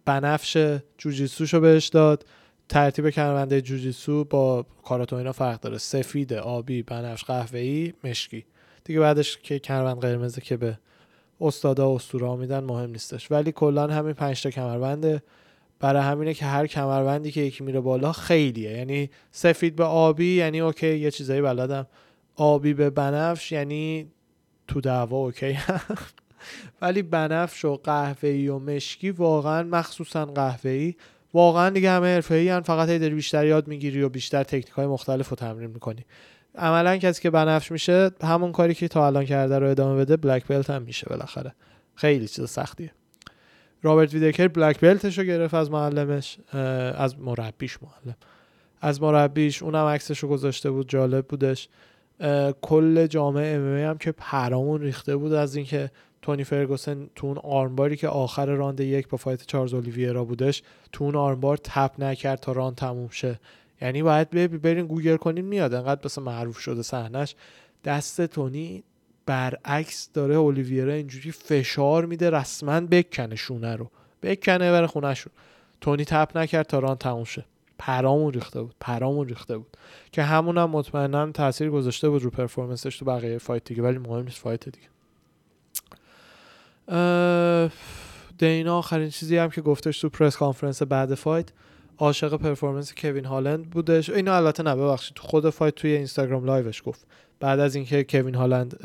بنفش جوجیتسوشو بهش داد. ترتیب کمربند جوجیتسو با کاراته فرق داره. سفید آبی بنفش قهوه‌ای مشکی. دیگه بعدش که کمربند قرمزه که به استادا اسطوره میدن مهم نیستش. ولی کلا همین پنج تا کمربنده برای همینه که هر کمربندی که یکی میره بالا خیلیه. یعنی سفید به آبی یعنی OK یه چیزایی بلدم. آبی به بنفش یعنی تو دعوا OK. ولی بنفش و قهوه‌ای و مشکی واقعا مخصوصا قهوه‌ای. واقعا دیگه همه حرفه‌ای فقط هی داری بیشتر یاد می‌گیری و بیشتر تکنیک های مختلف رو تمرین می‌کنی. عملا کسی که بنفش میشه همون کاری که تا الان کرده رو ادامه بده black belt هم میشه بالاخره. خیلی چیز سختیه. رابرت ویدکر black belt ش رو گرفت از معلمش از مربیش معلم. از مربیش اونم عکسش رو گذاشته بود جالب بودش. کل جامعه MMA هم که پرامون ریخته بود از اینکه تونی فرگوسن تو اون armbar ی که آخر راند یک با fight چارلز اولیویرا بودش تو اون armbar tap نکرد تا راند تموم شه. یعنی باید برین گوگل کنین میاد. انقدر بس معروف شده صحنش دست تونی برعکس داره اولیویرا اینجوری فشار میده رسما بکنه شونه رو. بکنه بره خونهشون تونی tap نکرد تا راند تموم شه. پرامون ریخته بود پرامون ریخته بود. که همونم هم مطمئنا تاثیر گذاشته بود رو performance ش تو بقیه fight دیگه ولی مهم نیست fight دیگه. دینا آخرین چیزی هم که گفتش تو press conference بعد fight عاشق performance کوین هالند بودش. اینو البته نه ببخشید. تو خود fight توی اینستاگرام live ش گفت. بعد از اینکه کوین هالند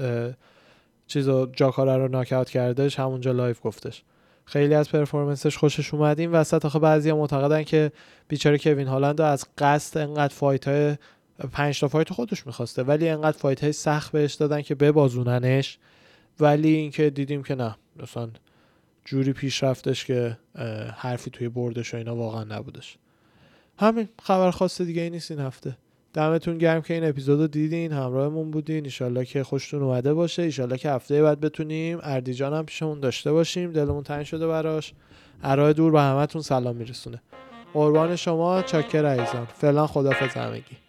چیزو جاکاره رو ناکاوت کردش همونجا live گفتش. خیلی از performance ش خوشش اومد. این وسط آخه بعضی معتقدن که بیچاره کوین هالند از قصد انقدر fight های پنج تا fight خودش می‌خواسته ولی انقدر fight های سخت بهش دادن که ببازوننش. ولی اینکه دیدیم که نه مثلا جوری پیش رفتش که حرفی توی بردش و اینا واقعا نبودش. همین خبر خاص دیگه ای نیست این هفته. دمتون گرم که این اپیزود رو دیدین همراهمون بودین. ایشالله که خوشتون اومده باشه. ایشالله که هفته بعد بتونیم. اردیجان هم پیشمون داشته باشیم. دلمون تنگ شده براش. ارائه دور به همتون سلام میرسونه. قربان شما چاکر عزیزان. فعلا خدافظ همگی.